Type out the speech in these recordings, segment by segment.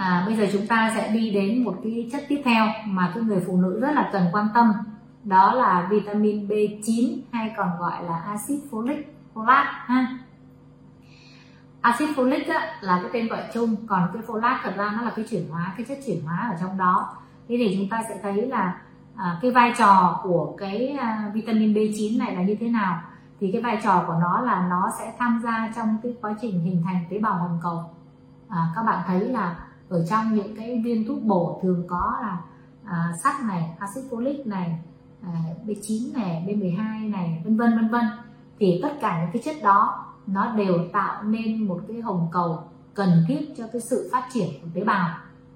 à, bây giờ chúng ta sẽ đi đến một cái chất tiếp theo mà cái người phụ nữ rất là cần quan tâm. Đó là vitamin B9 hay còn gọi là axit folic folate ha? Axit folic á, là cái tên gọi chung còn cái folate thật ra nó là cái chuyển hóa cái chất chuyển hóa ở trong đó. Thế thì chúng ta sẽ thấy là à, cái vai trò của cái à, vitamin B9 này là như thế nào. Thì cái vai trò của nó là nó sẽ tham gia trong cái quá trình hình thành tế bào hồng cầu. À, các bạn thấy là ở trong những cái viên thuốc bổ thường có là à, sắt này axit folic này à, B9 này B12 này vân vân vân vân. Thì tất cả những cái chất đó nó đều tạo nên một cái hồng cầu cần thiết cho cái sự phát triển của tế bào.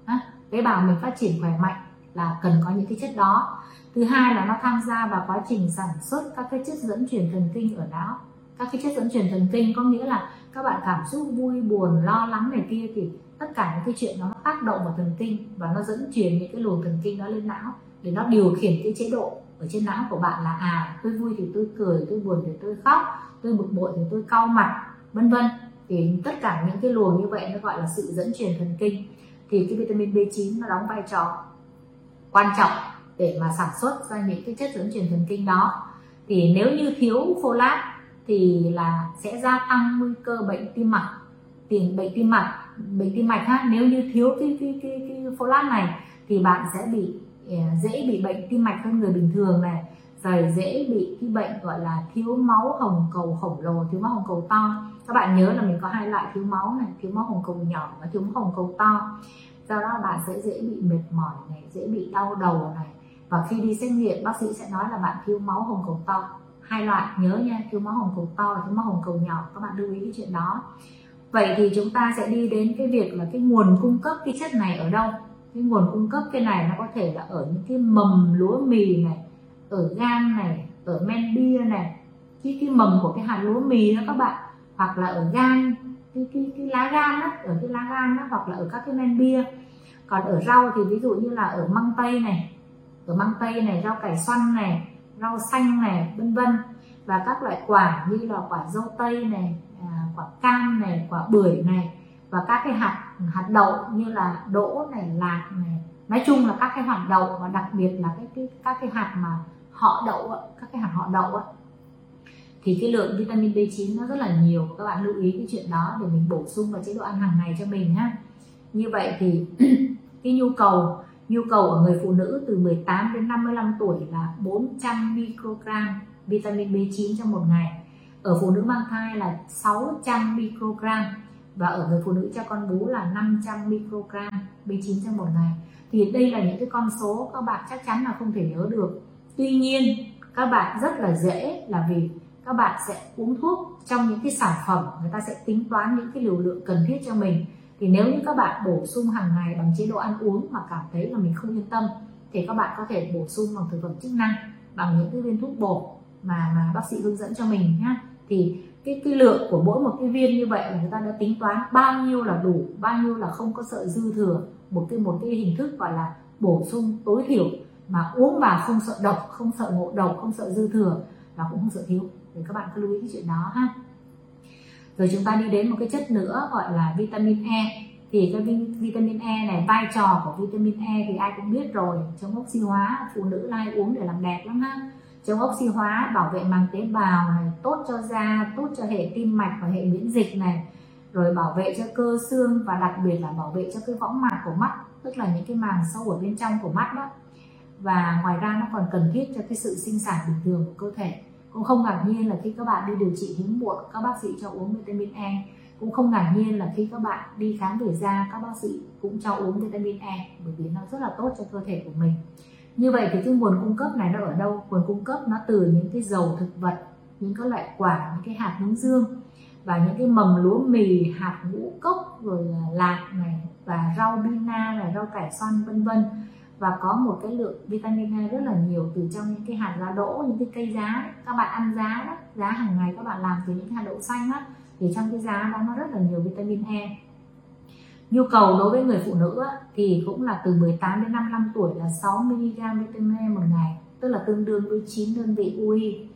À, tế bào mình phát triển khỏe mạnh là cần có những cái chất đó. Thứ hai là nó tham gia vào quá trình sản xuất các cái chất dẫn truyền thần kinh ở não. Các cái chất dẫn truyền thần kinh có nghĩa là các bạn cảm xúc vui buồn lo lắng này kia thì tất cả những cái chuyện đó nó tác động vào thần kinh và nó dẫn truyền những cái luồng thần kinh đó lên não để nó điều khiển cái chế độ ở trên não của bạn là à tôi vui thì tôi cười, tôi buồn thì tôi khóc, tôi bực bội thì tôi cau mặt, vân vân. Thì tất cả những cái luồng như vậy nó gọi là sự dẫn truyền thần kinh. Thì cái vitamin B9 nó đóng vai trò quan trọng để mà sản xuất ra những cái chất dẫn truyền thần kinh đó. Thì nếu như thiếu folate thì là sẽ gia tăng nguy cơ bệnh tim mạch, tiền bệnh tim mạch bệnh tim mạch ha. Nếu như thiếu cái cái cái, cái folate này thì bạn sẽ bị ờ, dễ bị bệnh tim mạch hơn người bình thường này. Rồi dễ bị cái bệnh gọi là thiếu máu hồng cầu khổng lồ thiếu máu hồng cầu to. Các bạn nhớ là mình có hai loại thiếu máu này thiếu máu hồng cầu nhỏ và thiếu máu hồng cầu to. Do đó bạn sẽ dễ bị mệt mỏi này dễ bị đau đầu này. Và khi đi xét nghiệm bác sĩ sẽ nói là bạn thiếu máu hồng cầu to. Hai loại nhớ nha thiếu máu hồng cầu to và thiếu máu hồng cầu nhỏ. Các bạn lưu ý cái chuyện đó vậy thì chúng ta sẽ đi đến cái việc là cái nguồn cung cấp cái chất này ở đâu? Cái nguồn cung cấp cái này nó có thể là ở những cái mầm lúa mì này ở gan này ở men bia này. Cái cái mầm của cái hạt lúa mì đó các bạn hoặc là ở gan cái cái, cái lá gan đó, ở cái lá gan đó, hoặc là ở các cái men bia. Còn ở rau thì ví dụ như là ở măng tây này ở măng tây này rau cải xoăn này rau xanh này vân vân. Và các loại quả như là quả dâu tây này quả cam này quả bưởi này và các cái hạt hạt đậu như là đỗ này lạc này. Nói chung là các cái hạt đậu và đặc biệt là cái, cái các cái hạt mà họ đậu các cái hạt họ đậu thì cái lượng vitamin B9 nó rất là nhiều. Các bạn lưu ý cái chuyện đó để mình bổ sung vào chế độ ăn hàng ngày cho mình ha như vậy thì cái nhu cầu nhu cầu ở người phụ nữ từ 18 đến 55 tuổi là 400 microgram vitamin B9 trong một ngày ở phụ nữ mang thai là 600 microgram và ở người phụ nữ cho con bú là 500 microgram B9 trong một ngày. Thì đây là những cái con số các bạn chắc chắn là không thể nhớ được. Tuy nhiên, các bạn rất là dễ là vì các bạn sẽ uống thuốc trong những cái sản phẩm, người ta sẽ tính toán những cái liều lượng cần thiết cho mình. Thì nếu như các bạn bổ sung hàng ngày bằng chế độ ăn uống mà cảm thấy là mình không yên tâm, thì các bạn có thể bổ sung bằng thực phẩm chức năng, bằng những cái viên thuốc bổ mà mà bác sĩ hướng dẫn cho mình nhé thì cái cái lượng của mỗi một cái viên như vậy là người ta đã tính toán bao nhiêu là đủ, bao nhiêu là không có sợ dư thừa, một cái một cái hình thức gọi là bổ sung tối thiểu. Mà uống vào không sợ độc, không sợ ngộ độc, không sợ dư thừa và cũng không sợ thiếu. Thì các bạn cứ lưu ý cái chuyện đó ha. Rồi chúng ta đi đến một cái chất nữa gọi là vitamin E. Thì cái vitamin E này, vai trò của vitamin E thì ai cũng biết rồi. Chống oxy hóa, phụ nữ lai uống để làm đẹp lắm ha chống oxy hóa, bảo vệ màng tế bào này, tốt cho da, tốt cho hệ tim mạch và hệ miễn dịch này. Rồi bảo vệ cho cơ xương và đặc biệt là bảo vệ cho cái võng mạc của mắt, tức là những cái màng sâu ở bên trong của mắt đó. Và ngoài ra nó còn cần thiết cho cái sự sinh sản bình thường của cơ thể. Cũng không ngạc nhiên là khi các bạn đi điều trị hiếm muộn, các bác sĩ cho uống vitamin E. Cũng không ngạc nhiên là khi các bạn đi khám về da, các bác sĩ cũng cho uống vitamin E bởi vì nó rất là tốt cho cơ thể của mình như vậy thì cái nguồn cung cấp này nó ở đâu? Nguồn cung cấp nó từ những cái dầu thực vật, những cái loại quả, những cái hạt hướng dương và những cái mầm lúa mì, hạt ngũ cốc rồi lạc này và rau bina là rau cải xoăn, vân vân. Và có một cái lượng vitamin A rất là nhiều từ trong những cái hạt giá đỗ, những cái cây giá các bạn ăn giá đó, giá hàng ngày các bạn làm từ những hạt đậu xanh đó thì trong cái giá đó nó rất là nhiều vitamin E nhu cầu đối với người phụ nữ thì cũng là từ 18 đến 55 tuổi là 6 mg vitamin E một ngày tức là tương đương với 9 đơn vị UI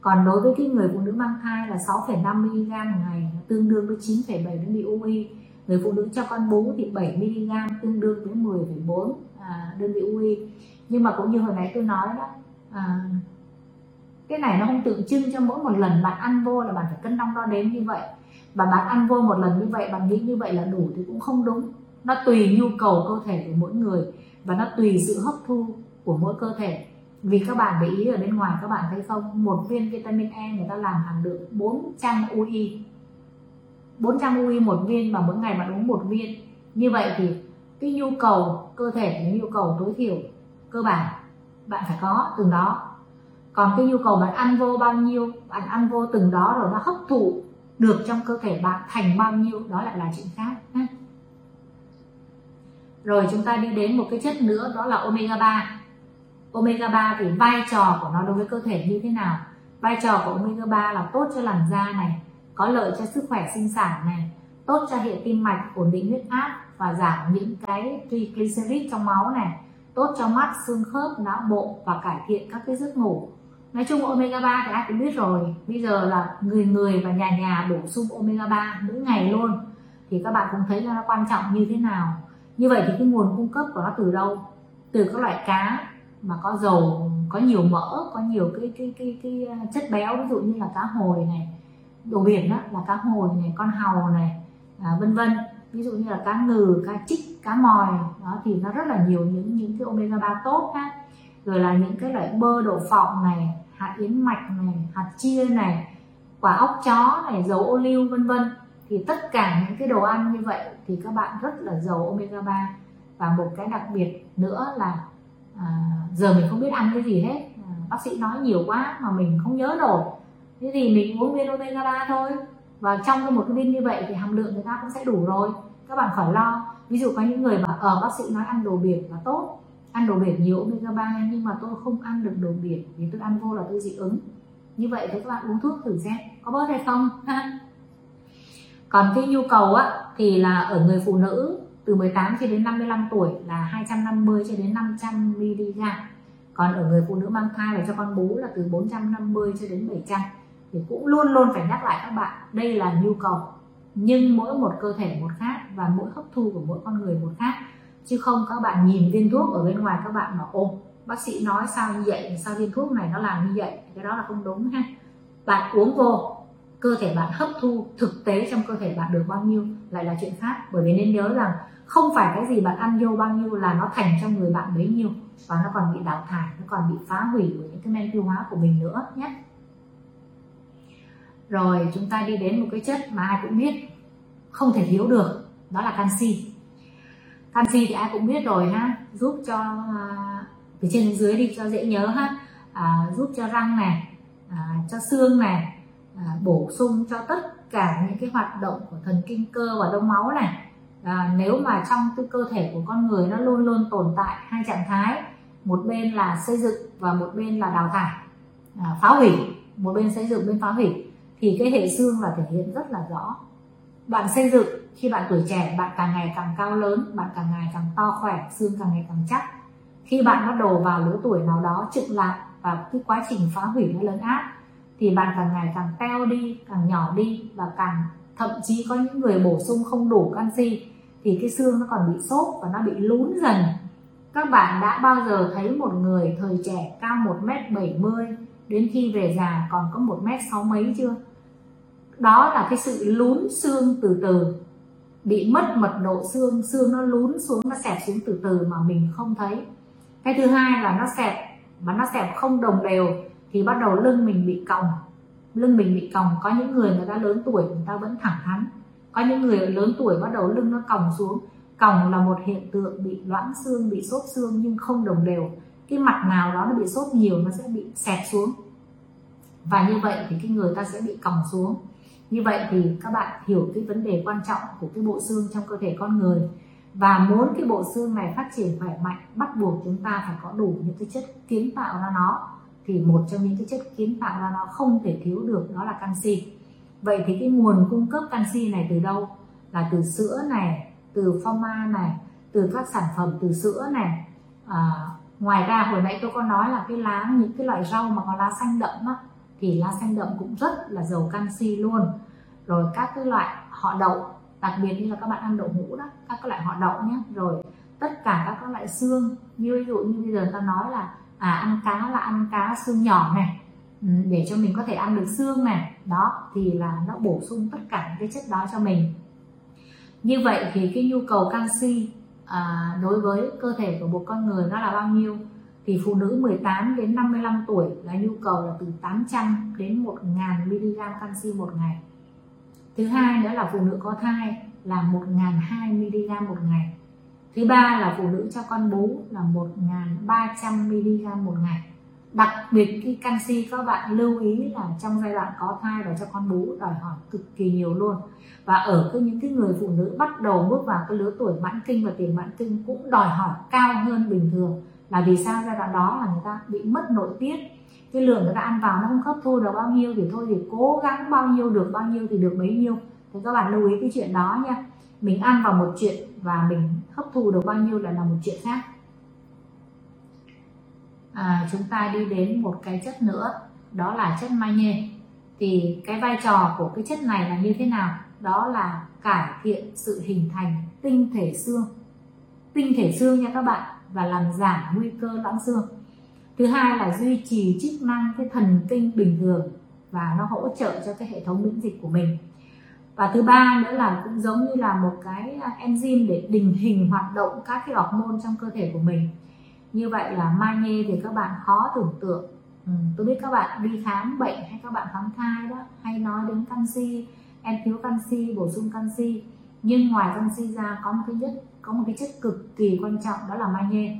còn đối với cái người phụ nữ mang thai là 6,5 mg một ngày tương đương với 9,7 đơn vị UI người phụ nữ cho con bú thì 7 mg tương đương với 10,4 à, đơn vị UI nhưng mà cũng như hồi nãy tôi nói đó à, cái này nó không tượng trưng cho mỗi một lần bạn ăn vô là bạn phải cân đong đo đếm như vậy và bạn ăn vô một lần như vậy, bạn nghĩ như vậy là đủ thì cũng không đúng. Nó tùy nhu cầu cơ thể của mỗi người và nó tùy sự hấp thu của mỗi cơ thể. Vì các bạn để ý ở bên ngoài, các bạn thấy không? Một viên vitamin E người ta làm hàm lượng 400 UI 400 UI một viên và mỗi ngày bạn uống một viên. Như vậy thì cái nhu cầu cơ thể cái nhu cầu tối thiểu, cơ bản. Bạn phải có từng đó. Còn cái nhu cầu bạn ăn vô bao nhiêu, bạn ăn vô từng đó rồi nó hấp thụ được trong cơ thể bạn thành bao nhiêu, đó lại là chuyện khác ha. rồi chúng ta đi đến một cái chất nữa, đó là omega 3 omega 3 thì vai trò của nó đối với cơ thể như thế nào? Vai trò của omega 3 là tốt cho làn da này, có lợi cho sức khỏe sinh sản này, tốt cho hệ tim mạch, ổn định huyết áp và giảm những cái triglycerid trong máu này, tốt cho mắt, xương khớp, não bộ và cải thiện các cái giấc ngủ nói chung omega 3 thì ai cũng biết rồi. Bây giờ là người người và nhà nhà bổ sung omega 3 mỗi ngày luôn. Thì các bạn cũng thấy là nó quan trọng như thế nào. Như vậy thì cái nguồn cung cấp của nó từ đâu? Từ các loại cá mà có dầu có nhiều mỡ có nhiều cái cái cái cái à, chất béo. Ví dụ như là cá hồi này đồ biển đó là cá hồi này con hàu này à, vân vân. Ví dụ như là cá ngừ cá trích cá mòi đó thì nó rất là nhiều những những cái omega 3 tốt ha. Rồi là những cái loại bơ đậu phộng này hạt yến mạch này hạt chia này quả óc chó này dầu ô liu vân vân. Thì tất cả những cái đồ ăn như vậy thì các bạn rất là giàu omega 3 và một cái đặc biệt nữa là à, giờ mình không biết ăn cái gì hết. À, bác sĩ nói nhiều quá mà mình không nhớ nổi. Thế thì mình uống viên omega 3 thôi. Và trong một cái viên như vậy thì hàm lượng người ta cũng sẽ đủ rồi. Các bạn khỏi lo. Ví dụ có những người mà ở ờ, bác sĩ nói ăn đồ biển là tốt ăn đồ biển nhiều omega 3 nhưng mà tôi không ăn được đồ biển vì tôi ăn vô là tôi dị ứng. Như vậy thì các bạn uống thuốc thử xem, có bớt hay không? Còn cái nhu cầu á, thì là ở người phụ nữ từ 18 cho đến 55 tuổi là 250 cho đến 500 mg còn ở người phụ nữ mang thai và cho con bú là từ 450 cho đến 700 thì cũng luôn luôn phải nhắc lại các bạn, đây là nhu cầu, nhưng mỗi một cơ thể một khác và mỗi hấp thu của mỗi con người một khác chứ không các bạn nhìn viên thuốc ở bên ngoài các bạn mà ôm bác sĩ nói sao như vậy? Sao viên thuốc này nó làm như vậy? Cái đó là không đúng ha. Bạn uống vô, cơ thể bạn hấp thu thực tế trong cơ thể bạn được bao nhiêu lại là chuyện khác. Bởi vì nên nhớ rằng không phải cái gì bạn ăn vô bao nhiêu là nó thành trong người bạn bấy nhiêu và nó còn bị đào thải, nó còn bị phá hủy bởi những cái men tiêu hóa của mình nữa nhé. Rồi, chúng ta đi đến một cái chất mà ai cũng biết, không thể thiếu được, đó là canxi canxi thì ai cũng biết rồi ha. Giúp cho à, từ trên xuống dưới đi cho dễ nhớ ha. À, giúp cho răng này à, cho xương này à, bổ sung cho tất cả những cái hoạt động của thần kinh cơ và đông máu này. À, nếu mà trong cái cơ thể của con người nó luôn luôn tồn tại hai trạng thái một bên là xây dựng và một bên là đào thải à, phá hủy một bên xây dựng bên phá hủy thì cái hệ xương là thể hiện rất là rõ bạn xây dựng, khi bạn tuổi trẻ, bạn càng ngày càng cao lớn, bạn càng ngày càng to khỏe, xương càng ngày càng chắc. Khi bạn bắt đầu vào lứa tuổi nào đó chững lại và cái quá trình phá hủy nó lớn áp thì bạn càng ngày càng teo đi, càng nhỏ đi và càng, thậm chí có những người bổ sung không đủ canxi, thì cái xương nó còn bị sốt và nó bị lún dần. Các bạn đã bao giờ thấy một người thời trẻ cao 1m70 đến khi về già còn có 1m6 mấy chưa? Đó là cái sự lún xương từ từ. Bị mất mật độ xương xương nó lún xuống, nó xẹp xuống từ từ mà mình không thấy. Cái thứ hai là nó xẹp, mà nó xẹp không đồng đều, thì bắt đầu lưng mình bị còng. Lưng mình bị còng, có những người người ta lớn tuổi, người ta vẫn thẳng thắn. Có những người lớn tuổi bắt đầu lưng nó còng xuống. Còng là một hiện tượng bị loãng xương, bị sốt xương nhưng không đồng đều. Cái mặt nào đó nó bị sốt nhiều, nó sẽ bị xẹp xuống. Và như vậy thì cái người ta sẽ bị còng xuống như vậy thì các bạn hiểu cái vấn đề quan trọng của cái bộ xương trong cơ thể con người. Và muốn cái bộ xương này phát triển khỏe mạnh bắt buộc chúng ta phải có đủ những cái chất kiến tạo ra nó thì một trong những cái chất kiến tạo ra nó không thể thiếu được đó là canxi. Vậy thì cái nguồn cung cấp canxi này từ đâu? Là từ sữa này từ phô mai này từ các sản phẩm từ sữa này. À, ngoài ra hồi nãy tôi có nói là cái lá những cái loại rau mà có lá xanh đậm á, thì lá xanh đậm cũng rất là giàu canxi luôn. Rồi các cái loại họ đậu đặc biệt như là các bạn ăn đậu hũ đó các cái loại họ đậu nhé. Rồi tất cả các, các loại xương như ví dụ như bây giờ ta nói là à ăn cá là ăn cá xương nhỏ này ừ, để cho mình có thể ăn được xương này. Đó thì là nó bổ sung tất cả những cái chất đó cho mình. Như vậy thì cái nhu cầu canxi à, đối với cơ thể của một con người nó là bao nhiêu? Thì phụ nữ 18 đến 55 tuổi là nhu cầu là từ 800 đến 1.000 mg canxi một ngày. Thứ hai nữa là phụ nữ có thai là 1.200 mg một ngày. Thứ ba là phụ nữ cho con bú là 1.300 mg một ngày. Đặc biệt khi canxi các bạn lưu ý là trong giai đoạn có thai và cho con bú đòi hỏi cực kỳ nhiều luôn. Và ở cái những cái người phụ nữ bắt đầu bước vào cái lứa tuổi mãn kinh và tiền mãn kinh cũng đòi hỏi cao hơn bình thường là vì sao giai đoạn đó là người ta bị mất nội tiết? Cái lượng người ta ăn vào nó không hấp thu được bao nhiêu thì thôi thì cố gắng bao nhiêu được bao nhiêu thì được bấy nhiêu. Thì các bạn lưu ý cái chuyện đó nha. Mình ăn vào một chuyện và mình hấp thu được bao nhiêu là là một chuyện khác. À, chúng ta đi đến một cái chất nữa đó là chất magie. Thì cái vai trò của cái chất này là như thế nào? Đó là cải thiện sự hình thành tinh thể xương. Tinh thể xương nha các bạn và làm giảm nguy cơ loãng xương. Thứ hai là duy trì chức năng cái thần kinh bình thường và nó hỗ trợ cho cái hệ thống miễn dịch của mình. Và thứ ba nữa là cũng giống như là một cái à, enzyme để đình hình hoạt động các cái hormone trong cơ thể của mình. Như vậy là magie thì các bạn khó tưởng tượng. Ừ, tôi biết các bạn đi khám bệnh hay các bạn khám thai đó hay nói đến canxi em thiếu canxi bổ sung canxi. Nhưng ngoài canxi ra có một cái chất có một cái chất cực kỳ quan trọng đó là magie.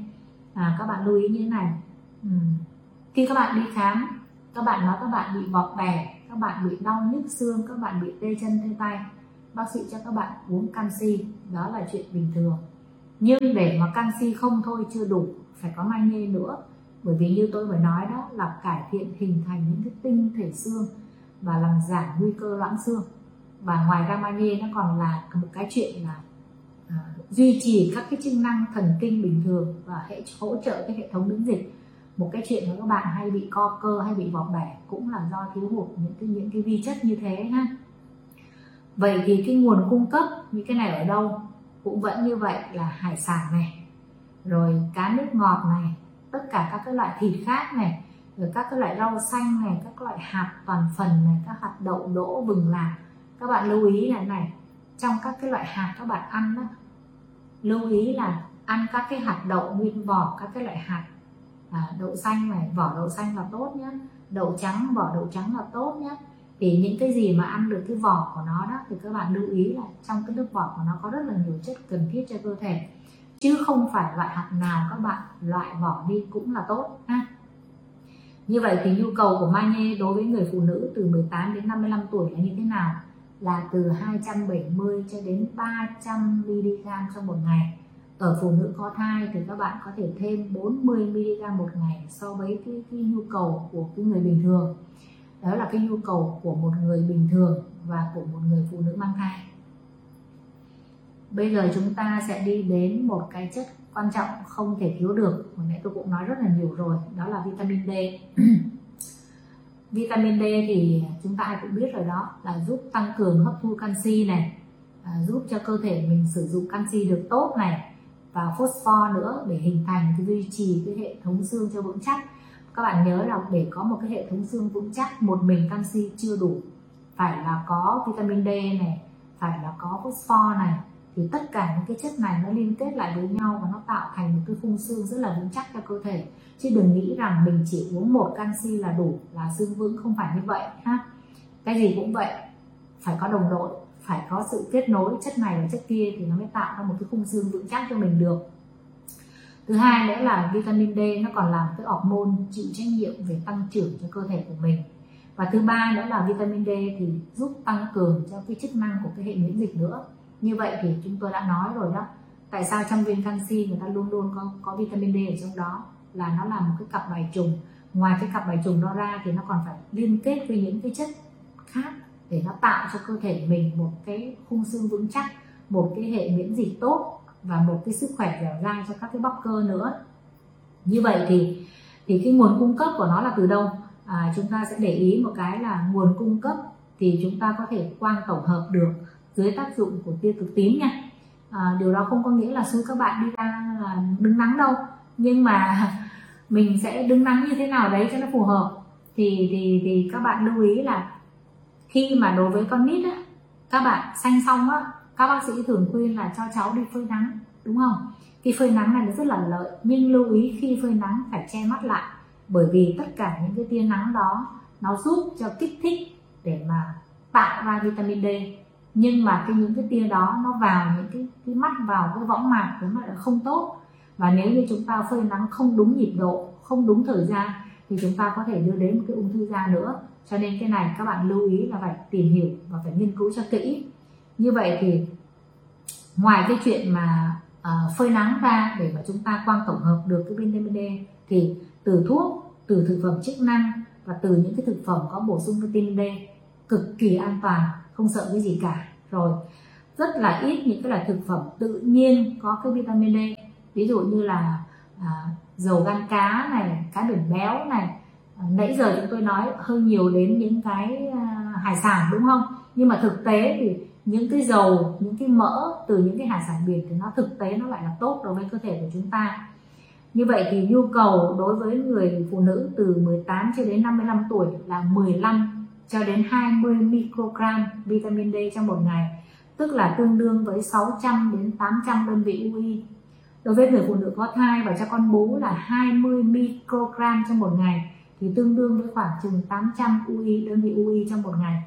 À, các bạn lưu ý như thế này. Ừ. khi các bạn đi khám các bạn nói các bạn bị bọt bè các bạn bị đau nhức xương các bạn bị tê chân tê tay bác sĩ cho các bạn uống canxi đó là chuyện bình thường. Nhưng để mà canxi không thôi chưa đủ phải có magie nữa. Bởi vì như tôi vừa nói đó là cải thiện hình thành những cái tinh thể xương và làm giảm nguy cơ loãng xương. Và ngoài ra magie nó còn là một cái chuyện là Ờ, duy trì các cái chức năng thần kinh bình thường và hệ hỗ trợ cái hệ thống miễn dịch. Một cái chuyện mà các bạn hay bị co cơ hay bị vỏ bẻ cũng là do thiếu hụt những cái những cái vi chất như thế ha. Vậy thì cái nguồn cung cấp những cái này ở đâu? Cũng vẫn như vậy là hải sản này, rồi cá nước ngọt này, tất cả các cái loại thịt khác này, rồi các cái loại rau xanh này, các loại hạt toàn phần này, các hạt đậu đỗ, vừng lạc. Các bạn lưu ý là này trong các cái loại hạt các bạn ăn đó. Lưu ý là ăn các cái hạt đậu nguyên vỏ các cái loại hạt à, đậu xanh này vỏ đậu xanh là tốt nhé đậu trắng vỏ đậu trắng là tốt nhé thì những cái gì mà ăn được cái vỏ của nó đó thì các bạn lưu ý là trong cái nước vỏ của nó có rất là nhiều chất cần thiết cho cơ thể. Chứ không phải loại hạt nào các bạn loại vỏ đi cũng là tốt ha. Như vậy thì nhu cầu của magie đối với người phụ nữ từ 18 đến 55 tuổi là như thế nào? Là từ 270 cho đến 300 mg trong một ngày. Ở phụ nữ có thai thì các bạn có thể thêm 40 mg một ngày so với cái, cái nhu cầu của cái người bình thường. Đó là cái nhu cầu của một người bình thường và của một người phụ nữ mang thai. Bây giờ chúng ta sẽ đi đến một cái chất quan trọng không thể thiếu được hồi nãy tôi cũng nói rất là nhiều rồi đó là vitamin D. vitamin D thì chúng ta ai cũng biết rồi đó là giúp tăng cường hấp thu canxi này à, giúp cho cơ thể mình sử dụng canxi được tốt này và phosphor nữa để hình thành cái duy trì cái hệ thống xương cho vững chắc. Các bạn nhớ là để có một cái hệ thống xương vững chắc một mình canxi chưa đủ phải là có vitamin D này phải là có phosphor này thì tất cả những cái chất này nó liên kết lại với nhau và nó tạo thành một cái khung xương rất là vững chắc cho cơ thể. Chứ đừng nghĩ rằng mình chỉ uống một canxi là đủ, là xương vững, không phải như vậy ha. Cái gì cũng vậy, phải có đồng đội, phải có sự kết nối chất này và chất kia thì nó mới tạo ra một cái khung xương vững chắc cho mình được. Thứ hai nữa là vitamin D nó còn làm cái hormone chịu trách nhiệm về tăng trưởng cho cơ thể của mình. Và thứ ba nữa là vitamin D thì giúp tăng cường cho cái chức năng của cái hệ miễn dịch nữa như vậy thì chúng tôi đã nói rồi đó. Tại sao trong viên canxi người ta luôn luôn có có vitamin D ở trong đó? Là nó là một cái cặp bài trùng. Ngoài cái cặp bài trùng đó ra thì nó còn phải liên kết với những cái chất khác để nó tạo cho cơ thể mình một cái khung xương vững chắc một cái hệ miễn dịch tốt và một cái sức khỏe dẻo dai cho các cái bắp cơ nữa. Như vậy thì thì cái nguồn cung cấp của nó là từ đâu? À, chúng ta sẽ để ý một cái là nguồn cung cấp thì chúng ta có thể quang tổng hợp được dưới tác dụng của tia cực tím nha. À, điều đó không có nghĩa là xui các bạn đi ra là đứng nắng đâu. Nhưng mà mình sẽ đứng nắng như thế nào đấy cho nó phù hợp. Thì thì thì các bạn lưu ý là khi mà đối với con nít á các bạn xanh xong á các bác sĩ thường khuyên là cho cháu đi phơi nắng đúng không? Khi phơi nắng này nó rất là lợi nhưng lưu ý khi phơi nắng phải che mắt lại bởi vì tất cả những cái tia nắng đó nó giúp cho kích thích để mà tạo ra vitamin D nhưng mà cái những cái tia đó nó vào những cái cái mắt vào cái võng mạc thì nó lại không tốt. Và nếu như chúng ta phơi nắng không đúng nhịp độ không đúng thời gian thì chúng ta có thể đưa đến một cái ung thư da nữa. Cho nên cái này các bạn lưu ý là phải tìm hiểu và phải nghiên cứu cho kỹ. Như vậy thì ngoài cái chuyện mà uh, phơi nắng ra để mà chúng ta quang tổng hợp được cái vitamin D thì từ thuốc từ thực phẩm chức năng và từ những cái thực phẩm có bổ sung vitamin D cực kỳ an toàn không sợ cái gì cả. Rồi rất là ít những cái loại thực phẩm tự nhiên có cái vitamin D. Ví dụ như là à, dầu gan cá này cá biển béo này. À, nãy giờ chúng tôi nói hơi nhiều đến những cái à, hải sản đúng không? Nhưng mà thực tế thì những cái dầu những cái mỡ từ những cái hải sản biển thì nó thực tế nó lại là tốt đối với cơ thể của chúng ta. Như vậy thì nhu cầu đối với người phụ nữ từ 18 cho đến 55 tuổi là 15 cho đến 20 microgram vitamin D trong một ngày tức là tương đương với 600 đến 800 đơn vị UI đối với người phụ nữ có thai và cho con bú là 20 microgram trong một ngày thì tương đương với khoảng chừng 800 UI đơn vị UI trong một ngày.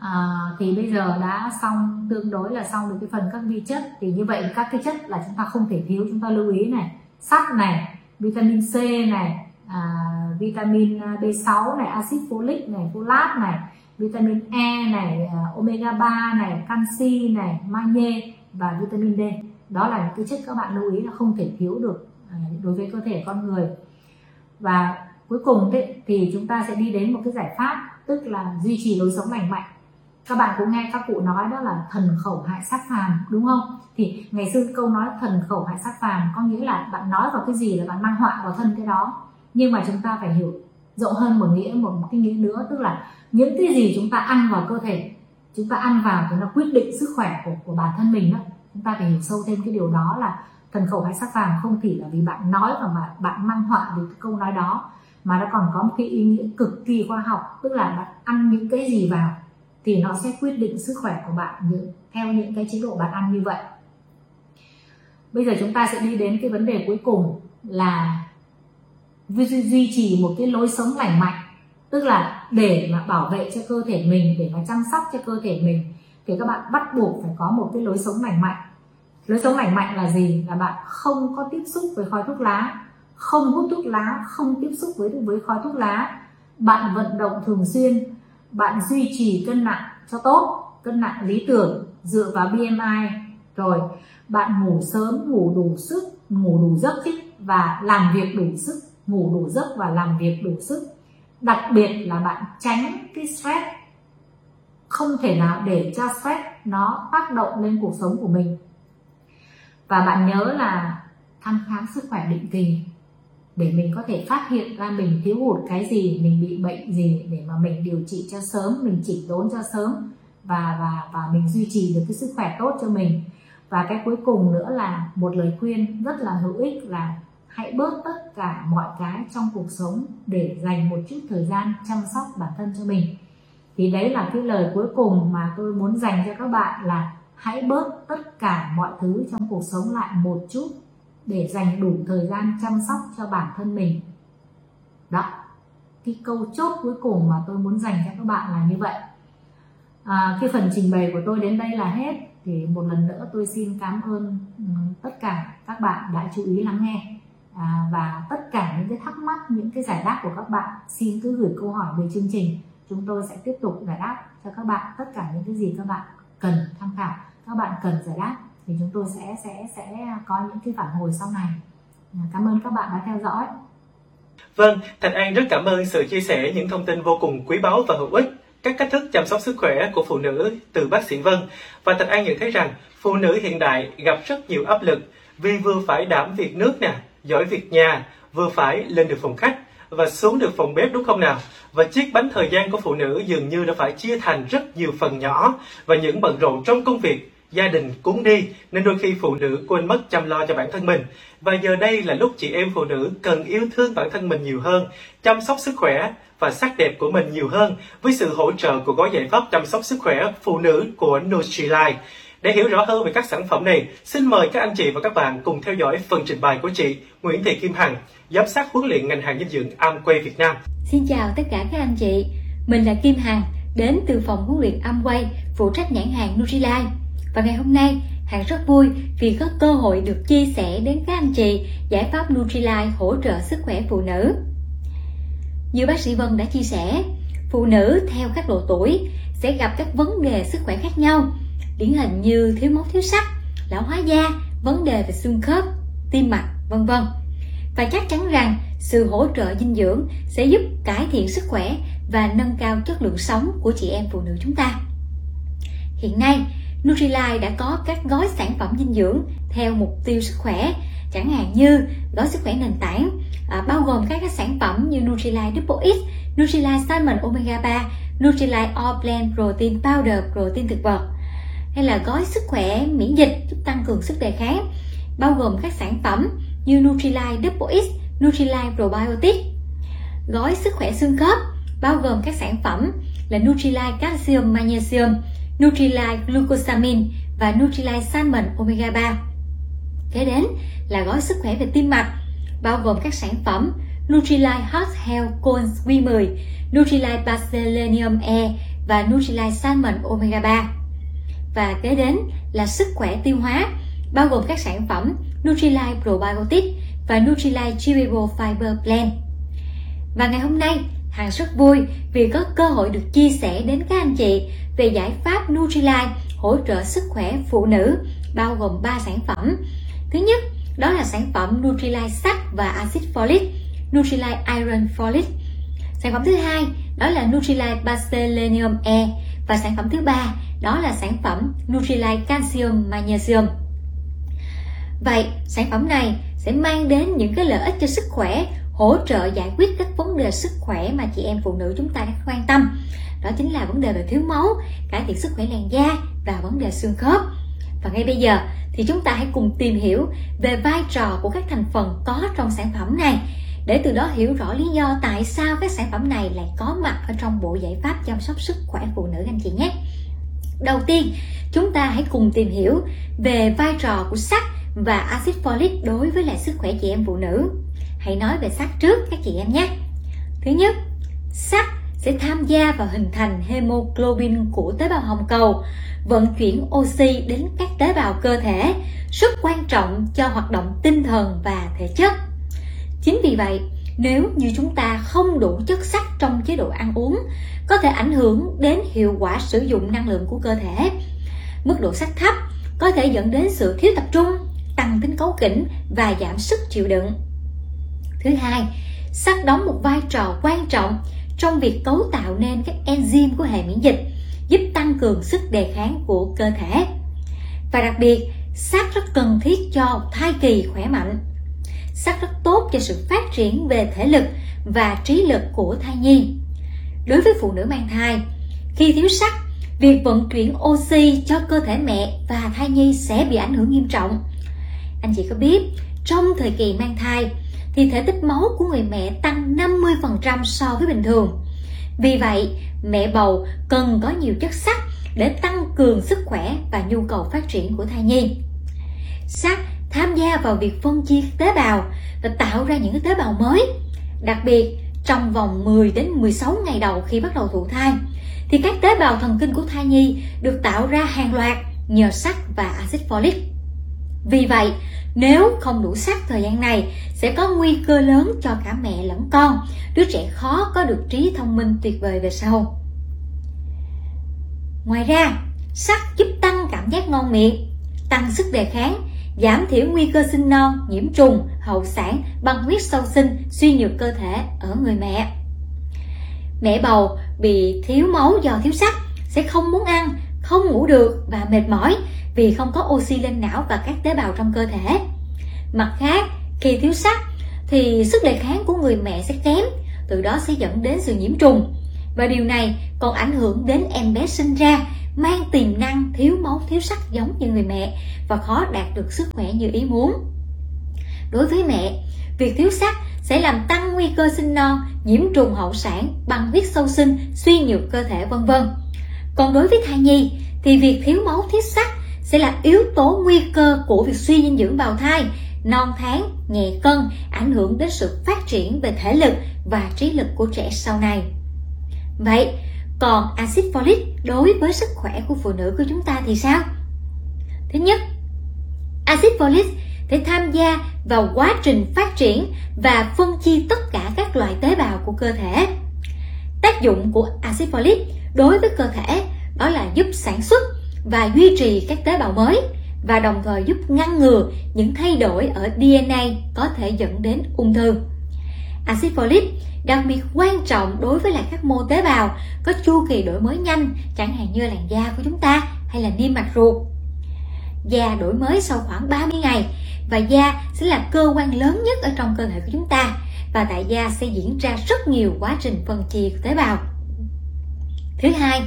À, thì bây giờ đã xong tương đối là xong được cái phần các vi chất. Thì như vậy các cái chất là chúng ta không thể thiếu. Chúng ta lưu ý này sắt này vitamin C này à, vitamin à, B6 này, axit folic này, folate này, vitamin E này à, omega 3 này, canxi này, magie và vitamin D. Đó là những cái chất các bạn lưu ý là không thể thiếu được à, đối với cơ thể con người. Và cuối cùng thì chúng ta sẽ đi đến một cái giải pháp, tức là duy trì lối sống lành mạnh. Các bạn cũng nghe các cụ nói đó là thần khẩu hại sát phàm, đúng không? Thì ngày xưa câu nói thần khẩu hại sát phàm có nghĩa là bạn nói vào cái gì là bạn mang họa vào thân cái đó nhưng mà chúng ta phải hiểu rộng hơn một nghĩa một, cái nghĩa nữa tức là những cái gì chúng ta ăn vào cơ thể chúng ta ăn vào thì nó quyết định sức khỏe của của bản thân mình đó. Chúng ta phải hiểu sâu thêm cái điều đó là thần khẩu hay sắc phàm không chỉ là vì bạn nói và mà bạn mang họa được cái câu nói đó mà nó còn có một cái ý nghĩa cực kỳ khoa học tức là bạn ăn những cái gì vào thì nó sẽ quyết định sức khỏe của bạn những, theo những cái chế độ bạn ăn như vậy. Bây giờ chúng ta sẽ đi đến cái vấn đề cuối cùng là duy, duy trì một cái lối sống lành mạnh tức là để mà bảo vệ cho cơ thể mình để mà chăm sóc cho cơ thể mình thì các bạn bắt buộc phải có một cái lối sống lành mạnh. Lối sống lành mạnh là gì? Là bạn không có tiếp xúc với khói thuốc lá không hút thuốc lá không tiếp xúc với với khói thuốc lá. Bạn vận động thường xuyên bạn duy trì cân nặng cho tốt cân nặng lý tưởng dựa vào BMI rồi bạn ngủ sớm ngủ đủ sức ngủ đủ giấc thích và làm việc đủ sức ngủ đủ giấc và làm việc đủ sức. Đặc biệt là bạn tránh cái stress. Không thể nào để cho stress nó tác động lên cuộc sống của mình. Và bạn nhớ là thăm khám sức khỏe định kỳ để mình có thể phát hiện ra mình thiếu hụt cái gì, mình bị bệnh gì để mà mình điều trị cho sớm, mình chỉnh đốn cho sớm và và và mình duy trì được cái sức khỏe tốt cho mình. Và cái cuối cùng nữa là một lời khuyên rất là hữu ích là hãy bớt tất cả mọi cái trong cuộc sống để dành một chút thời gian chăm sóc bản thân cho mình. Thì đấy là cái lời cuối cùng mà tôi muốn dành cho các bạn là hãy bớt tất cả mọi thứ trong cuộc sống lại một chút để dành đủ thời gian chăm sóc cho bản thân mình. Đó cái câu chốt cuối cùng mà tôi muốn dành cho các bạn là như vậy. À, cái phần trình bày của tôi đến đây là hết. Thì một lần nữa tôi xin cảm ơn ừ, tất cả các bạn đã chú ý lắng nghe à, và tất cả những cái thắc mắc những cái giải đáp của các bạn xin cứ gửi câu hỏi về chương trình. Chúng tôi sẽ tiếp tục giải đáp cho các bạn tất cả những cái gì các bạn cần tham khảo. Các bạn cần giải đáp thì chúng tôi sẽ sẽ sẽ có những cái phản hồi sau này. À, cảm ơn các bạn đã theo dõi. Vâng, Thành An rất cảm ơn sự chia sẻ những thông tin vô cùng quý báu và hữu ích. Các cách thức chăm sóc sức khỏe của phụ nữ từ bác sĩ Vân. Và thạch An nhận thấy rằng phụ nữ hiện đại gặp rất nhiều áp lực vì vừa phải đảm việc nước nè, giỏi việc nhà, vừa phải lên được phòng khách và xuống được phòng bếp đúng không nào? Và chiếc bánh thời gian của phụ nữ dường như đã phải chia thành rất nhiều phần nhỏ và những bận rộn trong công việc gia đình cuốn đi nên đôi khi phụ nữ quên mất chăm lo cho bản thân mình và giờ đây là lúc chị em phụ nữ cần yêu thương bản thân mình nhiều hơn chăm sóc sức khỏe và sắc đẹp của mình nhiều hơn với sự hỗ trợ của gói giải pháp chăm sóc sức khỏe phụ nữ của Nutrilite. Để hiểu rõ hơn về các sản phẩm này, xin mời các anh chị và các bạn cùng theo dõi phần trình bày của chị Nguyễn Thị Kim Hằng, giám sát huấn luyện ngành hàng dinh dưỡng Amway Việt Nam. Xin chào tất cả các anh chị, mình là Kim Hằng, đến từ phòng huấn luyện Amway, phụ trách nhãn hàng Nutrilite. Và ngày hôm nay, Hằng rất vui vì có cơ hội được chia sẻ đến các anh chị giải pháp Nutrilite hỗ trợ sức khỏe phụ nữ. Như bác sĩ Vân đã chia sẻ, phụ nữ theo các độ tuổi sẽ gặp các vấn đề sức khỏe khác nhau, điển hình như thiếu máu thiếu sắt, lão hóa da, vấn đề về xương khớp, tim mạch, vân vân. Và chắc chắn rằng sự hỗ trợ dinh dưỡng sẽ giúp cải thiện sức khỏe và nâng cao chất lượng sống của chị em phụ nữ chúng ta. Hiện nay, Nutrilite đã có các gói sản phẩm dinh dưỡng theo mục tiêu sức khỏe, chẳng hạn như gói sức khỏe nền tảng à, bao gồm các, các sản phẩm như Nutrilite Double X, Nutrilite Salmon Omega 3, Nutrilite All Plant Protein Powder protein thực vật hay là gói sức khỏe miễn dịch giúp tăng cường sức đề kháng bao gồm các sản phẩm như Nutrilite Double X, Nutrilite Probiotic gói sức khỏe xương khớp bao gồm các sản phẩm là Nutrilite Calcium Magnesium, Nutrilite Glucosamine và Nutrilite Salmon Omega 3. Kế đến là gói sức khỏe về tim mạch, bao gồm các sản phẩm Nutrilite Heart Health Cones Q10, Nutrilite Baselenium E và Nutrilite Salmon Omega 3. Và kế đến là sức khỏe tiêu hóa, bao gồm các sản phẩm Nutrilite Probiotic và Nutrilite Chewable Fiber Blend. Và ngày hôm nay, Hằng rất vui vì có cơ hội được chia sẻ đến các anh chị về giải pháp Nutrilite hỗ trợ sức khỏe phụ nữ bao gồm 3 sản phẩm. Thứ nhất, đó là sản phẩm Nutrilite sắt và axit folic, Nutrilite Iron Folic. Sản phẩm thứ hai, đó là Nutrilite Baselenium E và sản phẩm thứ ba, đó là sản phẩm Nutrilite Calcium Magnesium. Vậy, sản phẩm này sẽ mang đến những cái lợi ích cho sức khỏe hỗ trợ giải quyết các vấn đề sức khỏe mà chị em phụ nữ chúng ta đang quan tâm. Đó chính là vấn đề về thiếu máu cải thiện sức khỏe làn da và vấn đề xương khớp. Và ngay bây giờ thì chúng ta hãy cùng tìm hiểu về vai trò của các thành phần có trong sản phẩm này để từ đó hiểu rõ lý do tại sao các sản phẩm này lại có mặt ở trong bộ giải pháp chăm sóc sức khỏe phụ nữ anh chị nhé. Đầu tiên, chúng ta hãy cùng tìm hiểu về vai trò của sắt và axit folic đối với lại sức khỏe chị em phụ nữ. Hãy nói về sắt trước các chị em nhé. Thứ nhất, sắt sẽ tham gia vào hình thành hemoglobin của tế bào hồng cầu, vận chuyển oxy đến các tế bào cơ thể, rất quan trọng cho hoạt động tinh thần và thể chất chính vì vậy nếu như chúng ta không đủ chất sắt trong chế độ ăn uống có thể ảnh hưởng đến hiệu quả sử dụng năng lượng của cơ thể mức độ sắt thấp có thể dẫn đến sự thiếu tập trung tăng tính cấu kỉnh và giảm sức chịu đựng Thứ hai, sắt đóng một vai trò quan trọng trong việc cấu tạo nên các enzyme của hệ miễn dịch, giúp tăng cường sức đề kháng của cơ thể. Và đặc biệt, sắt rất cần thiết cho thai kỳ khỏe mạnh. Sắt rất tốt cho sự phát triển về thể lực và trí lực của thai nhi. Đối với phụ nữ mang thai, khi thiếu sắt, việc vận chuyển oxy cho cơ thể mẹ và thai nhi sẽ bị ảnh hưởng nghiêm trọng. Anh chị có biết, trong thời kỳ mang thai, thì thể tích máu của người mẹ tăng 50% so với bình thường. Vì vậy, mẹ bầu cần có nhiều chất sắt để tăng cường sức khỏe và nhu cầu phát triển của thai nhi. Sắt tham gia vào việc phân chia tế bào và tạo ra những tế bào mới. Đặc biệt, trong vòng 10 đến 16 ngày đầu khi bắt đầu thụ thai, thì các tế bào thần kinh của thai nhi được tạo ra hàng loạt nhờ sắt và axit folic. Vì vậy, nếu không đủ sắt thời gian này sẽ có nguy cơ lớn cho cả mẹ lẫn con, đứa trẻ khó có được trí thông minh tuyệt vời về sau. Ngoài ra, sắt giúp tăng cảm giác ngon miệng, tăng sức đề kháng, giảm thiểu nguy cơ sinh non, nhiễm trùng, hậu sản, băng huyết sau sinh, suy nhược cơ thể ở người mẹ. Mẹ bầu bị thiếu máu do thiếu sắt sẽ không muốn ăn, không ngủ được và mệt mỏi vì không có oxy lên não và các tế bào trong cơ thể. Mặt khác, khi thiếu sắt thì sức đề kháng của người mẹ sẽ kém, từ đó sẽ dẫn đến sự nhiễm trùng. Và điều này còn ảnh hưởng đến em bé sinh ra mang tiềm năng thiếu máu thiếu sắt giống như người mẹ và khó đạt được sức khỏe như ý muốn. Đối với mẹ, việc thiếu sắt sẽ làm tăng nguy cơ sinh non, nhiễm trùng hậu sản, băng huyết sâu sinh, suy nhược cơ thể vân vân. Còn đối với thai nhi thì việc thiếu máu thiếu sắt sẽ là yếu tố nguy cơ của việc suy dinh dưỡng bào thai, non tháng, nhẹ cân, ảnh hưởng đến sự phát triển về thể lực và trí lực của trẻ sau này. Vậy, còn axit folic đối với sức khỏe của phụ nữ của chúng ta thì sao? Thứ nhất, axit folic để tham gia vào quá trình phát triển và phân chia tất cả các loại tế bào của cơ thể. Tác dụng của axit folic đối với cơ thể đó là giúp sản xuất và duy trì các tế bào mới và đồng thời giúp ngăn ngừa những thay đổi ở DNA có thể dẫn đến ung thư. Axit folic đặc biệt quan trọng đối với lại các mô tế bào có chu kỳ đổi mới nhanh chẳng hạn như làn da của chúng ta hay là niêm mạc ruột. Da đổi mới sau khoảng 30 ngày và da sẽ là cơ quan lớn nhất ở trong cơ thể của chúng ta và tại da sẽ diễn ra rất nhiều quá trình phân chia tế bào. Thứ hai,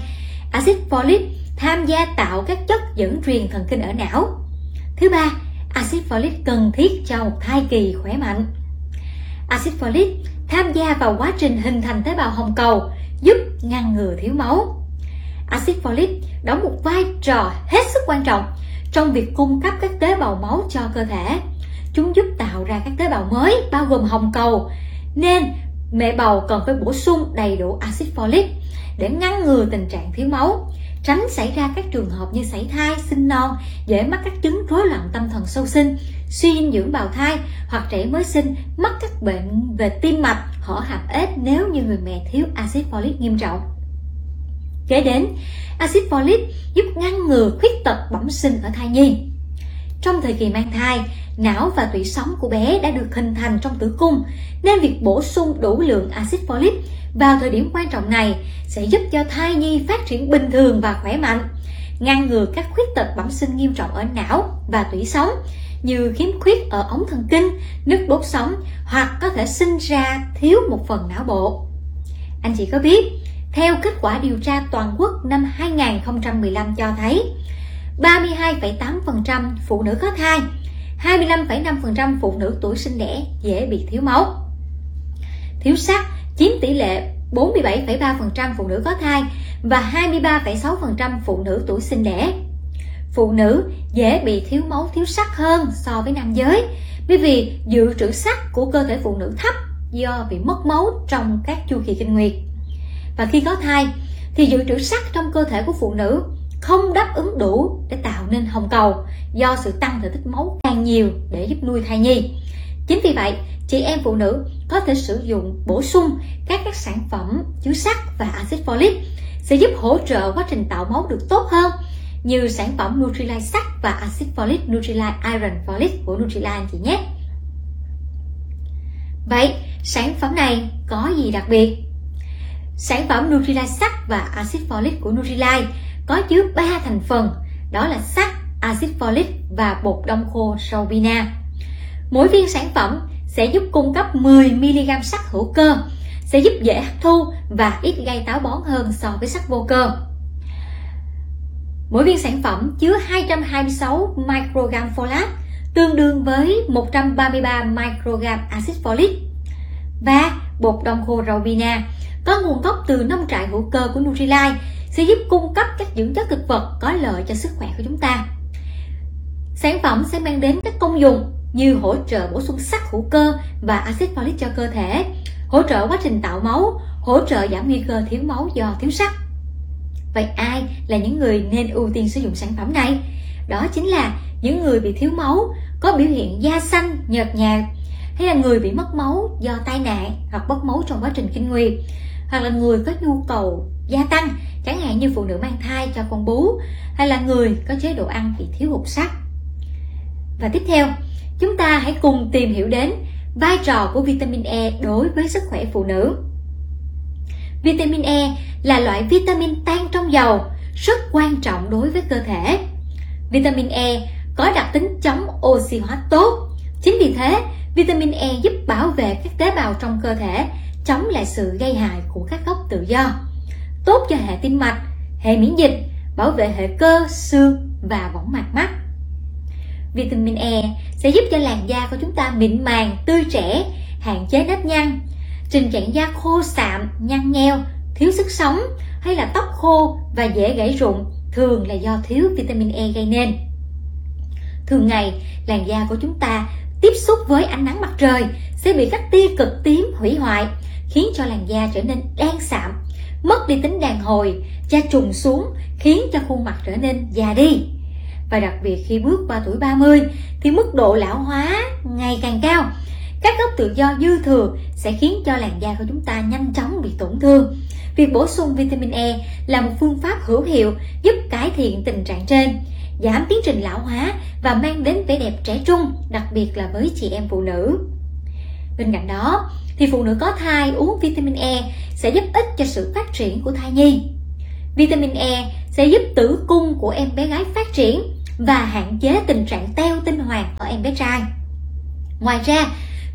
axit folic tham gia tạo các chất dẫn truyền thần kinh ở não. Thứ ba, axit folic cần thiết cho một thai kỳ khỏe mạnh. Axit folic tham gia vào quá trình hình thành tế bào hồng cầu, giúp ngăn ngừa thiếu máu. Axit folic đóng một vai trò hết sức quan trọng trong việc cung cấp các tế bào máu cho cơ thể. Chúng giúp tạo ra các tế bào mới bao gồm hồng cầu, nên mẹ bầu cần phải bổ sung đầy đủ axit folic để ngăn ngừa tình trạng thiếu máu tránh xảy ra các trường hợp như sảy thai, sinh non, dễ mắc các chứng rối loạn tâm thần sâu sinh, suy dinh dưỡng bào thai hoặc trẻ mới sinh mắc các bệnh về tim mạch, hở hàm ếch nếu như người mẹ thiếu axit folic nghiêm trọng. Kế đến, axit folic giúp ngăn ngừa khuyết tật bẩm sinh ở thai nhi. Trong thời kỳ mang thai, não và tủy sống của bé đã được hình thành trong tử cung, nên việc bổ sung đủ lượng axit folic vào thời điểm quan trọng này sẽ giúp cho thai nhi phát triển bình thường và khỏe mạnh, ngăn ngừa các khuyết tật bẩm sinh nghiêm trọng ở não và tủy sống như khiếm khuyết ở ống thần kinh, nứt đốt sống hoặc có thể sinh ra thiếu một phần não bộ. Anh chị có biết, theo kết quả điều tra toàn quốc năm 2015 cho thấy, 32,8% phụ nữ có thai, 25,5% phụ nữ tuổi sinh đẻ dễ bị thiếu máu. Thiếu sắt chiếm tỷ lệ 47,3% phụ nữ có thai và 23,6% phụ nữ tuổi sinh đẻ. Phụ nữ dễ bị thiếu máu thiếu sắt hơn so với nam giới bởi vì dự trữ sắt của cơ thể phụ nữ thấp do bị mất máu trong các chu kỳ kinh nguyệt. Và khi có thai thì dự trữ sắt trong cơ thể của phụ nữ không đáp ứng đủ để tạo nên hồng cầu do sự tăng thể tích máu càng nhiều để giúp nuôi thai nhi. Chính vì vậy, chị em phụ nữ có thể sử dụng bổ sung các các sản phẩm chứa sắt và axit folic sẽ giúp hỗ trợ quá trình tạo máu được tốt hơn như sản phẩm Nutrilite sắt và axit folic Nutrilite Iron Folic của Nutrilite chị nhé. Vậy, sản phẩm này có gì đặc biệt? Sản phẩm Nutrilite sắt và axit folic của Nutrilite có chứa 3 thành phần, đó là sắt, axit folic và bột đông khô Saubina. Mỗi viên sản phẩm sẽ giúp cung cấp 10mg sắt hữu cơ, sẽ giúp dễ hấp thu và ít gây táo bón hơn so với sắt vô cơ. Mỗi viên sản phẩm chứa 226 microgram folate, tương đương với 133 microgram axit folic. Và bột đông khô Robina có nguồn gốc từ nông trại hữu cơ của Nutrilite sẽ giúp cung cấp các dưỡng chất thực vật có lợi cho sức khỏe của chúng ta. Sản phẩm sẽ mang đến các công dụng như hỗ trợ bổ sung sắt hữu cơ và axit folic cho cơ thể, hỗ trợ quá trình tạo máu, hỗ trợ giảm nguy cơ thiếu máu do thiếu sắt. Vậy ai là những người nên ưu tiên sử dụng sản phẩm này? Đó chính là những người bị thiếu máu, có biểu hiện da xanh, nhợt nhạt, hay là người bị mất máu do tai nạn hoặc mất máu trong quá trình kinh nguyệt, hoặc là người có nhu cầu gia tăng, chẳng hạn như phụ nữ mang thai cho con bú, hay là người có chế độ ăn bị thiếu hụt sắt. Và tiếp theo, chúng ta hãy cùng tìm hiểu đến vai trò của vitamin E đối với sức khỏe phụ nữ. Vitamin E là loại vitamin tan trong dầu, rất quan trọng đối với cơ thể. Vitamin E có đặc tính chống oxy hóa tốt. Chính vì thế, vitamin E giúp bảo vệ các tế bào trong cơ thể, chống lại sự gây hại của các gốc tự do, tốt cho hệ tim mạch, hệ miễn dịch, bảo vệ hệ cơ, xương và võng mạc mắt. Vitamin E sẽ giúp cho làn da của chúng ta mịn màng, tươi trẻ, hạn chế nếp nhăn, tình trạng da khô sạm, nhăn nheo, thiếu sức sống hay là tóc khô và dễ gãy rụng thường là do thiếu vitamin E gây nên. Thường ngày, làn da của chúng ta tiếp xúc với ánh nắng mặt trời sẽ bị các tia cực tím hủy hoại, khiến cho làn da trở nên đen sạm, mất đi tính đàn hồi, da trùng xuống, khiến cho khuôn mặt trở nên già đi. Và đặc biệt khi bước qua tuổi 30 thì mức độ lão hóa ngày càng cao. Các gốc tự do dư thừa sẽ khiến cho làn da của chúng ta nhanh chóng bị tổn thương. Việc bổ sung vitamin E là một phương pháp hữu hiệu giúp cải thiện tình trạng trên, giảm tiến trình lão hóa và mang đến vẻ đẹp trẻ trung, đặc biệt là với chị em phụ nữ. Bên cạnh đó, thì phụ nữ có thai uống vitamin E sẽ giúp ích cho sự phát triển của thai nhi. Vitamin E sẽ giúp tử cung của em bé gái phát triển và hạn chế tình trạng teo tinh hoàn ở em bé trai. Ngoài ra,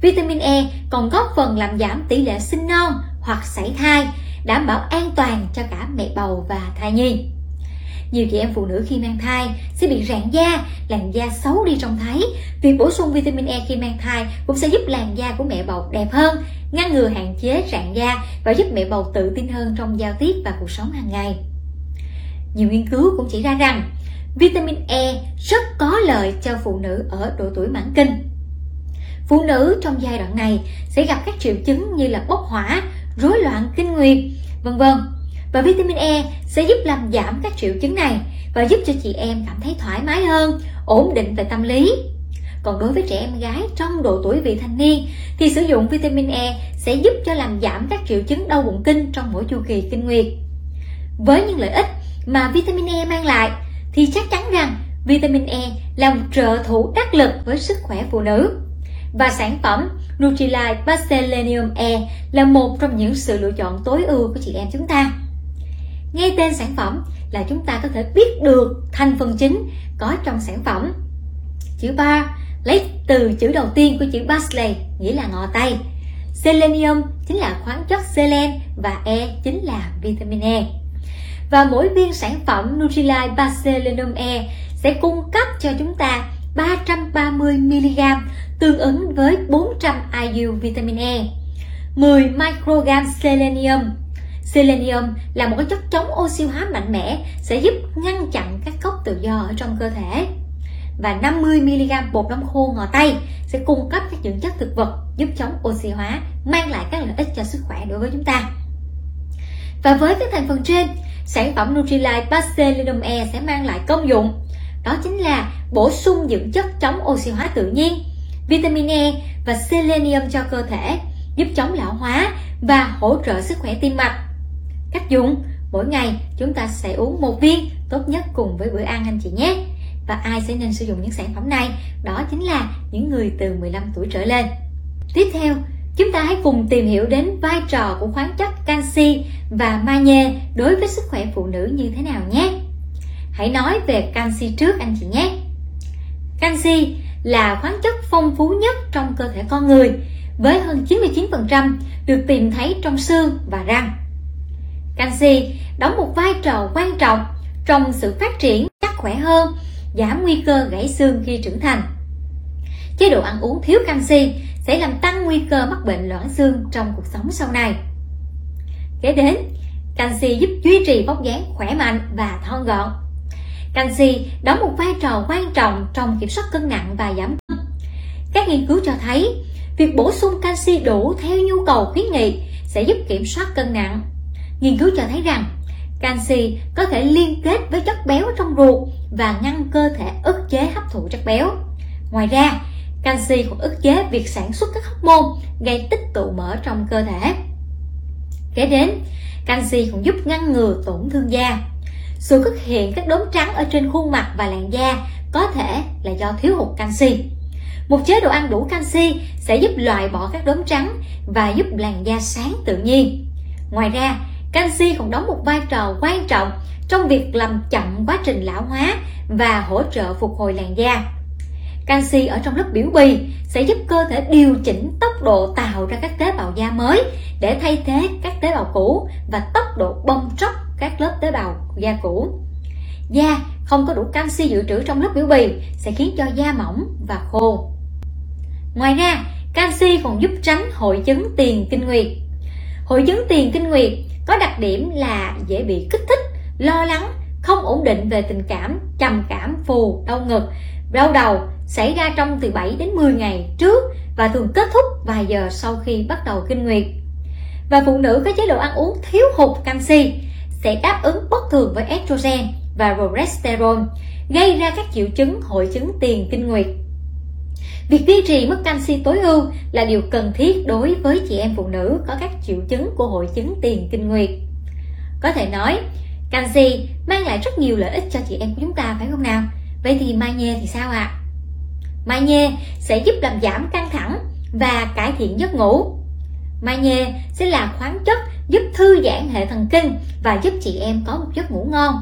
vitamin E còn góp phần làm giảm tỷ lệ sinh non hoặc sảy thai, đảm bảo an toàn cho cả mẹ bầu và thai nhi. Nhiều chị em phụ nữ khi mang thai sẽ bị rạn da, làn da xấu đi trông thấy. Việc bổ sung vitamin E khi mang thai cũng sẽ giúp làn da của mẹ bầu đẹp hơn, ngăn ngừa hạn chế rạn da và giúp mẹ bầu tự tin hơn trong giao tiếp và cuộc sống hàng ngày. Nhiều nghiên cứu cũng chỉ ra rằng vitamin E rất có lợi cho phụ nữ ở độ tuổi mãn kinh. Phụ nữ trong giai đoạn này sẽ gặp các triệu chứng như là bốc hỏa, rối loạn kinh nguyệt, vân vân. Và vitamin E sẽ giúp làm giảm các triệu chứng này và giúp cho chị em cảm thấy thoải mái hơn, ổn định về tâm lý. Còn đối với trẻ em gái trong độ tuổi vị thành niên thì sử dụng vitamin E sẽ giúp cho làm giảm các triệu chứng đau bụng kinh trong mỗi chu kỳ kinh nguyệt. Với những lợi ích mà vitamin E mang lại thì chắc chắn rằng vitamin E là một trợ thủ đắc lực với sức khỏe phụ nữ. Và sản phẩm Nutrilite Selenium E là một trong những sự lựa chọn tối ưu của chị em chúng ta. Ngay tên sản phẩm là chúng ta có thể biết được thành phần chính có trong sản phẩm. Chữ ba lấy từ chữ đầu tiên của chữ Basley nghĩa là ngò tay. Selenium chính là khoáng chất selen và E chính là vitamin E. Và mỗi viên sản phẩm Nutrilite Baselenium E sẽ cung cấp cho chúng ta 330mg tương ứng với 400 IU vitamin E, 10 microgram selenium. Selenium là một cái chất chống oxy hóa mạnh mẽ sẽ giúp ngăn chặn các gốc tự do ở trong cơ thể. Và 50mg bột nấm khô ngò tây sẽ cung cấp các dưỡng chất thực vật giúp chống oxy hóa, mang lại các lợi ích cho sức khỏe đối với chúng ta. Và với các thành phần trên, sản phẩm Nutrilite Basellinum E sẽ mang lại công dụng đó chính là bổ sung dưỡng chất chống oxy hóa tự nhiên, vitamin E và selenium cho cơ thể, giúp chống lão hóa và hỗ trợ sức khỏe tim mạch. Cách dùng, mỗi ngày chúng ta sẽ uống một viên, tốt nhất cùng với bữa ăn anh chị nhé. Và ai sẽ nên sử dụng những sản phẩm này? Đó chính là những người từ 15 tuổi trở lên. Tiếp theo, chúng ta hãy cùng tìm hiểu đến vai trò của khoáng chất canxi và magie đối với sức khỏe phụ nữ như thế nào nhé. Hãy nói về canxi trước anh chị nhé. Canxi là khoáng chất phong phú nhất trong cơ thể con người với hơn 99% được tìm thấy trong xương và răng. Canxi đóng một vai trò quan trọng trong sự phát triển chắc khỏe hơn, giảm nguy cơ gãy xương khi trưởng thành. Chế độ ăn uống thiếu canxi sẽ làm tăng nguy cơ mắc bệnh loãng xương trong cuộc sống sau này. Kế đến, canxi giúp duy trì vóc dáng khỏe mạnh và thon gọn. Canxi đóng một vai trò quan trọng trong kiểm soát cân nặng và giảm cân. Các nghiên cứu cho thấy, việc bổ sung canxi đủ theo nhu cầu khuyến nghị sẽ giúp kiểm soát cân nặng. Nghiên cứu cho thấy rằng, canxi có thể liên kết với chất béo trong ruột và ngăn cơ thể ức chế hấp thụ chất béo. Ngoài ra, canxi còn ức chế việc sản xuất các hormone gây tích tụ mỡ trong cơ thể. Kế đến, canxi còn giúp ngăn ngừa tổn thương da. Sự xuất hiện các đốm trắng ở trên khuôn mặt và làn da có thể là do thiếu hụt canxi. Một chế độ ăn đủ canxi sẽ giúp loại bỏ các đốm trắng và giúp làn da sáng tự nhiên. Ngoài ra, canxi còn đóng một vai trò quan trọng trong việc làm chậm quá trình lão hóa và hỗ trợ phục hồi làn da. Canxi ở trong lớp biểu bì sẽ giúp cơ thể điều chỉnh tốc độ tạo ra các tế bào da mới để thay thế các tế bào cũ và tốc độ bong tróc các lớp tế bào da cũ. Da không có đủ canxi dự trữ trong lớp biểu bì sẽ khiến cho da mỏng và khô. Ngoài ra, canxi còn giúp tránh hội chứng tiền kinh nguyệt. Hội chứng tiền kinh nguyệt có đặc điểm là dễ bị kích thích, lo lắng, không ổn định về tình cảm, trầm cảm, phù, đau ngực, đau đầu xảy ra trong từ 7 đến 10 ngày trước và thường kết thúc vài giờ sau khi bắt đầu kinh nguyệt. Và phụ nữ có chế độ ăn uống thiếu hụt canxi sẽ đáp ứng bất thường với estrogen và progesterone, gây ra các triệu chứng hội chứng tiền kinh nguyệt. Việc duy trì mức canxi tối ưu là điều cần thiết đối với chị em phụ nữ có các triệu chứng của hội chứng tiền kinh nguyệt. Có thể nói, canxi mang lại rất nhiều lợi ích cho chị em của chúng ta phải không nào? Vậy thì magie thì sao ạ? À? Magie sẽ giúp làm giảm căng thẳng và cải thiện giấc ngủ. Magie sẽ là khoáng chất giúp thư giãn hệ thần kinh và giúp chị em có một giấc ngủ ngon.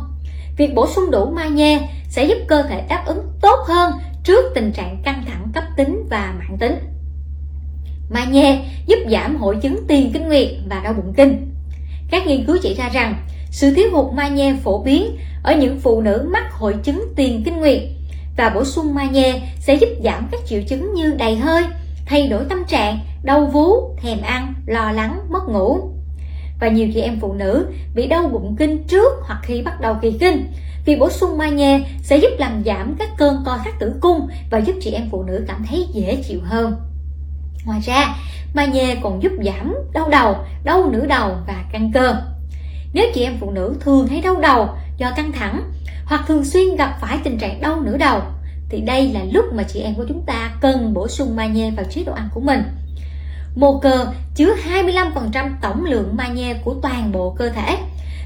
Việc bổ sung đủ magie sẽ giúp cơ thể đáp ứng tốt hơn trước tình trạng căng thẳng cấp tính và mãn tính. Magie giúp giảm hội chứng tiền kinh nguyệt và đau bụng kinh. Các nghiên cứu chỉ ra rằng sự thiếu hụt magie phổ biến ở những phụ nữ mắc hội chứng tiền kinh nguyệt và bổ sung magie sẽ giúp giảm các triệu chứng như đầy hơi, thay đổi tâm trạng, đau vú, thèm ăn, lo lắng, mất ngủ. Và nhiều chị em phụ nữ bị đau bụng kinh trước hoặc khi bắt đầu kỳ kinh. Việc bổ sung magie sẽ giúp làm giảm các cơn co thắt tử cung và giúp chị em phụ nữ cảm thấy dễ chịu hơn. Ngoài ra, magie còn giúp giảm đau đầu, đau nửa đầu và căng cơ. Nếu chị em phụ nữ thường thấy đau đầu do căng thẳng hoặc thường xuyên gặp phải tình trạng đau nửa đầu thì đây là lúc mà chị em của chúng ta cần bổ sung magie vào chế độ ăn của mình. Mô cơ chứa 25% tổng lượng magie của toàn bộ cơ thể.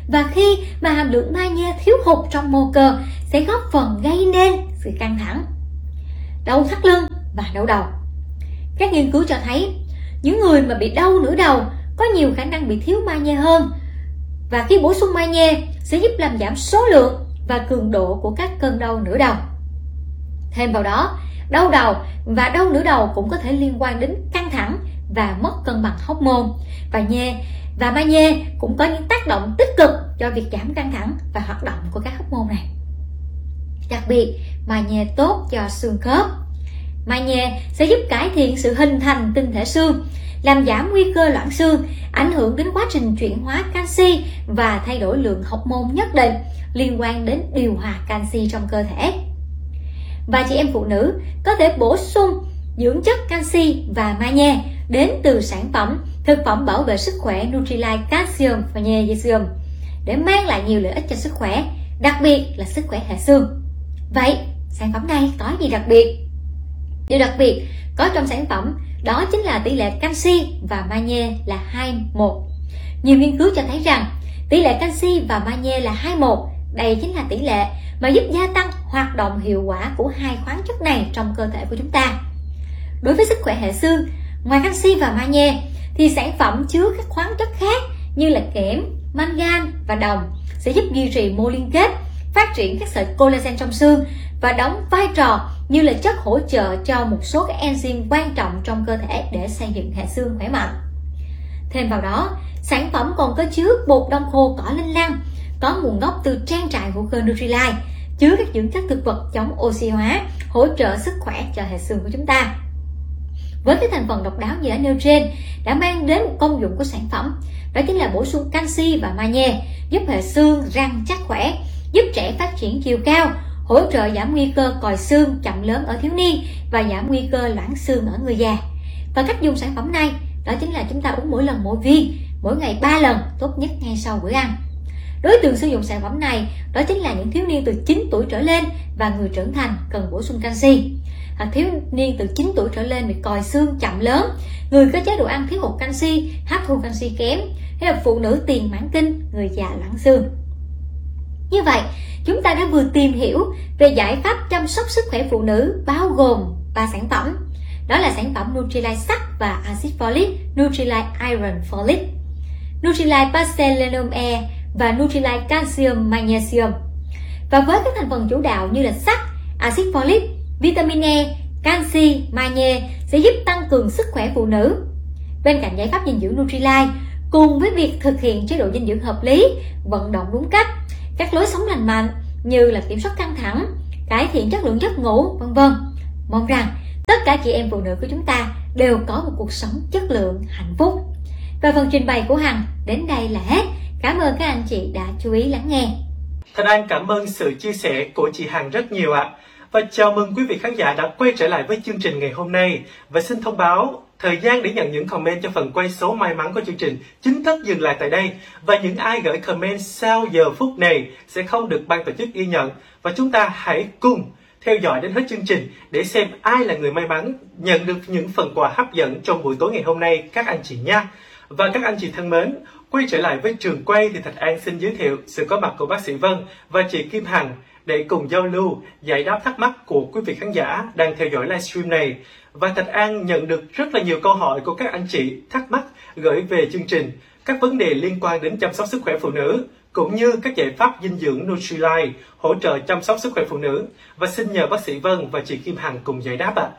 Và khi mà hàm lượng magie thiếu hụt trong mô cơ sẽ góp phần gây nên sự căng thẳng, đau thắt lưng và đau đầu. Các nghiên cứu cho thấy những người mà bị đau nửa đầu có nhiều khả năng bị thiếu magie hơn và khi bổ sung magie sẽ giúp làm giảm số lượng và cường độ của các cơn đau nửa đầu. Thêm vào đó, đau đầu và đau nửa đầu cũng có thể liên quan đến căng thẳng và mất cân bằng hormone và nhê và magie cũng có những tác động tích cực cho việc giảm căng thẳng và hoạt động của các hóc môn này. Đặc biệt, magie tốt cho xương khớp. Magie sẽ giúp cải thiện sự hình thành tinh thể xương, làm giảm nguy cơ loãng xương, ảnh hưởng đến quá trình chuyển hóa canxi và thay đổi lượng hormone nhất định liên quan đến điều hòa canxi trong cơ thể. Và chị em phụ nữ có thể bổ sung dưỡng chất canxi và magie đến từ sản phẩm thực phẩm bảo vệ sức khỏe Nutrilite Calcium và Magnesium để mang lại nhiều lợi ích cho sức khỏe, đặc biệt là sức khỏe hệ xương. Vậy, sản phẩm này có gì đặc biệt? Điều đặc biệt có trong sản phẩm đó chính là tỷ lệ canxi và magie là 21. Nhiều nghiên cứu cho thấy rằng tỷ lệ canxi và magie là 21. Đây chính là tỷ lệ mà giúp gia tăng hoạt động hiệu quả của hai khoáng chất này trong cơ thể của chúng ta. Đối với sức khỏe hệ xương, ngoài canxi và magie thì sản phẩm chứa các khoáng chất khác như là kẽm, mangan và đồng sẽ giúp duy trì mô liên kết, phát triển các sợi collagen trong xương và đóng vai trò như là chất hỗ trợ cho một số các enzyme quan trọng trong cơ thể để xây dựng hệ xương khỏe mạnh. Thêm vào đó, sản phẩm còn có chứa bột đông khô cỏ linh lăng, có nguồn gốc từ trang trại hữu cơ Nutrilite, chứa các dưỡng chất thực vật chống oxy hóa, hỗ trợ sức khỏe cho hệ xương của chúng ta. Với cái thành phần độc đáo như đã nêu trên đã mang đến một công dụng của sản phẩm, đó chính là bổ sung canxi và magie, giúp hệ xương răng chắc khỏe, giúp trẻ phát triển chiều cao, hỗ trợ giảm nguy cơ còi xương chậm lớn ở thiếu niên và giảm nguy cơ loãng xương ở người già. Và cách dùng sản phẩm này đó chính là chúng ta uống mỗi lần mỗi viên, mỗi ngày 3 lần, tốt nhất ngay sau bữa ăn. Đối tượng sử dụng sản phẩm này đó chính là những thiếu niên từ 9 tuổi trở lên và người trưởng thành cần bổ sung canxi à, thiếu niên từ 9 tuổi trở lên bị còi xương chậm lớn, người có chế độ ăn thiếu hụt canxi, hấp thu canxi kém, hay là phụ nữ tiền mãn kinh, người già loãng xương. Như vậy, chúng ta đã vừa tìm hiểu về giải pháp chăm sóc sức khỏe phụ nữ bao gồm ba sản phẩm. Đó là sản phẩm Nutrilite sắt và axit folic, Nutrilite Iron Folic, Nutrilite Pastellinum E và Nutrilite Calcium Magnesium. Và với các thành phần chủ đạo như là sắt, axit folic, vitamin E, canxi, magie sẽ giúp tăng cường sức khỏe phụ nữ. Bên cạnh giải pháp dinh dưỡng Nutrilite, cùng với việc thực hiện chế độ dinh dưỡng hợp lý, vận động đúng cách, các lối sống lành mạnh như là kiểm soát căng thẳng, cải thiện chất lượng giấc ngủ, vân vân. Mong rằng tất cả chị em phụ nữ của chúng ta đều có một cuộc sống chất lượng, hạnh phúc. Và phần trình bày của Hằng đến đây là hết. Cảm ơn các anh chị đã chú ý lắng nghe. Thân An cảm ơn sự chia sẻ của chị Hằng rất nhiều ạ. Và chào mừng quý vị khán giả đã quay trở lại với chương trình ngày hôm nay. Và xin thông báo, thời gian để nhận những comment cho phần quay số may mắn của chương trình chính thức dừng lại tại đây. Và những ai gửi comment sau giờ phút này sẽ không được ban tổ chức ghi nhận. Và chúng ta hãy cùng theo dõi đến hết chương trình để xem ai là người may mắn nhận được những phần quà hấp dẫn trong buổi tối ngày hôm nay các anh chị nha. Và các anh chị thân mến, quay trở lại với trường quay thì Thạch An xin giới thiệu sự có mặt của bác sĩ Vân và chị Kim Hằng để cùng giao lưu, giải đáp thắc mắc của quý vị khán giả đang theo dõi livestream này. Và Thạch An nhận được rất là nhiều câu hỏi của các anh chị thắc mắc gửi về chương trình, các vấn đề liên quan đến chăm sóc sức khỏe phụ nữ, cũng như các giải pháp dinh dưỡng Nutrilite hỗ trợ chăm sóc sức khỏe phụ nữ. Và xin nhờ bác sĩ Vân và chị Kim Hằng cùng giải đáp ạ. À.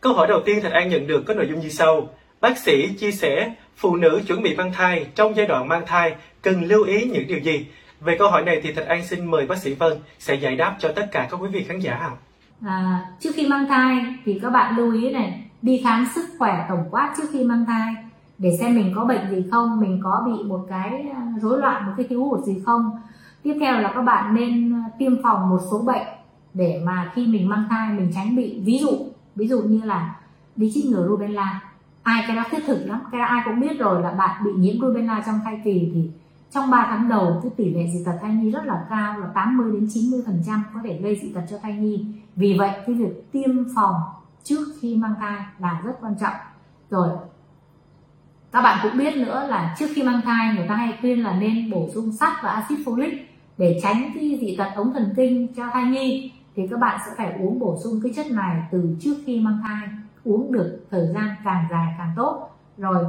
Câu hỏi đầu tiên Thạch An nhận được có nội dung như sau. Bác sĩ chia sẻ phụ nữ chuẩn bị mang thai trong giai đoạn mang thai cần lưu ý những điều gì? Về câu hỏi này thì Thạch An xin mời bác sĩ Vân sẽ giải đáp cho tất cả các quý vị khán giả. À, trước khi mang thai thì các bạn lưu ý này đi khám sức khỏe tổng quát trước khi mang thai để xem mình có bệnh gì không, mình có bị một cái à, rối loạn, một cái thiếu hụt gì không. Tiếp theo là các bạn nên à, tiêm phòng một số bệnh để mà khi mình mang thai mình tránh bị ví dụ ví dụ như là đi chích ngừa rubella ai cái đó thiết thực lắm. Cái đó ai cũng biết rồi là bạn bị nhiễm rubella trong thai kỳ thì trong 3 tháng đầu, cái tỷ lệ dị tật thai nhi rất là cao, là 80 đến 90 phần trăm có thể gây dị tật cho thai nhi. Vì vậy, cái việc tiêm phòng trước khi mang thai là rất quan trọng. Rồi, các bạn cũng biết nữa là trước khi mang thai, người ta hay khuyên là nên bổ sung sắt và axit folic để tránh cái dị tật ống thần kinh cho thai nhi. Thì các bạn sẽ phải uống bổ sung cái chất này từ trước khi mang thai uống được thời gian càng dài càng tốt. Rồi,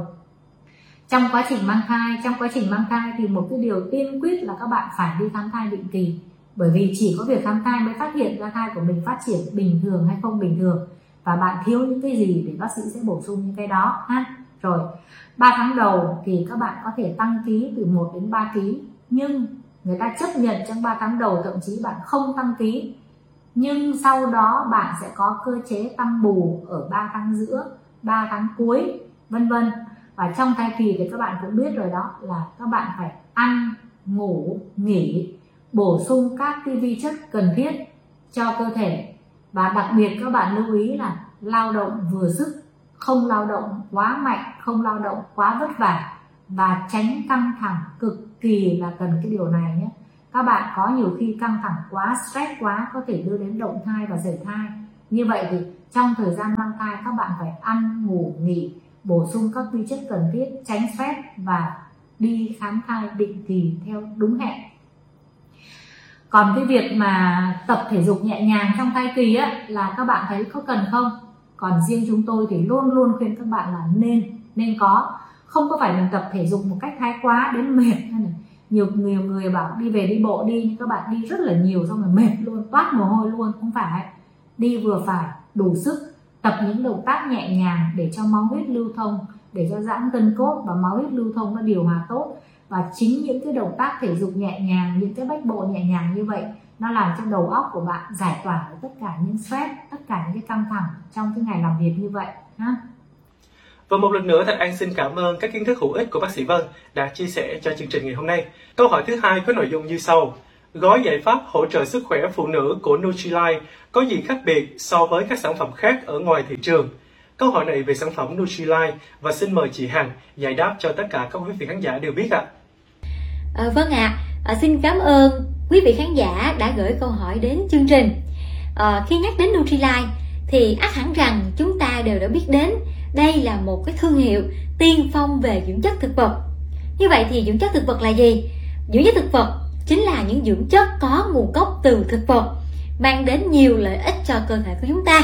trong quá trình mang thai, trong quá trình mang thai thì một cái điều tiên quyết là các bạn phải đi khám thai định kỳ. Bởi vì chỉ có việc khám thai mới phát hiện ra thai của mình phát triển bình thường hay không bình thường. Và bạn thiếu những cái gì để bác sĩ sẽ bổ sung những cái đó ha. Rồi 3 tháng đầu thì các bạn có thể tăng ký từ 1 đến 3 ký. Nhưng người ta chấp nhận trong 3 tháng đầu, thậm chí bạn không tăng ký nhưng sau đó bạn sẽ có cơ chế tăng bù ở 3 tháng giữa 3 tháng cuối, vân vân. Và trong thai kỳ thì các bạn cũng biết rồi đó là các bạn phải ăn, ngủ, nghỉ, bổ sung các cái vi chất cần thiết cho cơ thể. Và đặc biệt các bạn lưu ý là lao động vừa sức, không lao động quá mạnh, không lao động quá vất vả. Và tránh căng thẳng cực kỳ là cần cái điều này nhé các bạn có nhiều khi căng thẳng quá, stress quá, có thể đưa đến động thai và sảy thai. Như vậy thì trong thời gian mang thai, các bạn phải ăn, ngủ, nghỉ, bổ sung các vi chất cần thiết, tránh stress và đi khám thai định kỳ theo đúng hẹn. Còn cái việc mà tập thể dục nhẹ nhàng trong thai kỳ á, là các bạn thấy có cần không? Còn riêng chúng tôi thì luôn luôn khuyên các bạn là nên nên có. Không có phải mình tập thể dục một cách thái quá đến mệt hay này nhiều nhiều người bảo đi về, đi bộ, đi, nhưng các bạn đi rất là nhiều, xong rồi mệt luôn, toát mồ hôi luôn, không phải. Đi vừa phải, đủ sức, tập những động tác nhẹ nhàng để cho máu huyết lưu thông, để cho giãn gân cốt và máu huyết lưu thông nó điều hòa tốt. Và chính những cái động tác thể dục nhẹ nhàng, những cái bách bộ nhẹ nhàng như vậy, nó làm cho đầu óc của bạn giải tỏa tất cả những stress, tất cả những cái căng thẳng trong cái ngày làm việc như vậy, ha? Và một lần nữa Thạch An xin cảm ơn các kiến thức hữu ích của bác sĩ Vân đã chia sẻ cho chương trình ngày hôm nay. Câu hỏi thứ hai có nội dung như sau. Gói giải pháp hỗ trợ sức khỏe phụ nữ của Nutrilite có gì khác biệt so với các sản phẩm khác ở ngoài thị trường? Câu hỏi này về sản phẩm Nutrilite và xin mời chị Hằng giải đáp cho tất cả các quý vị khán giả đều biết ạ. À. À, vâng ạ, à, xin cảm ơn quý vị khán giả đã gửi câu hỏi đến chương trình. À, khi nhắc đến Nutrilite thì ắt hẳn rằng chúng ta đều đã biết đến đây là một cái thương hiệu tiên phong về dưỡng chất thực vật. Như vậy thì dưỡng chất thực vật là gì? Dưỡng chất thực vật chính là những dưỡng chất có nguồn gốc từ thực vật mang đến nhiều lợi ích cho cơ thể của chúng ta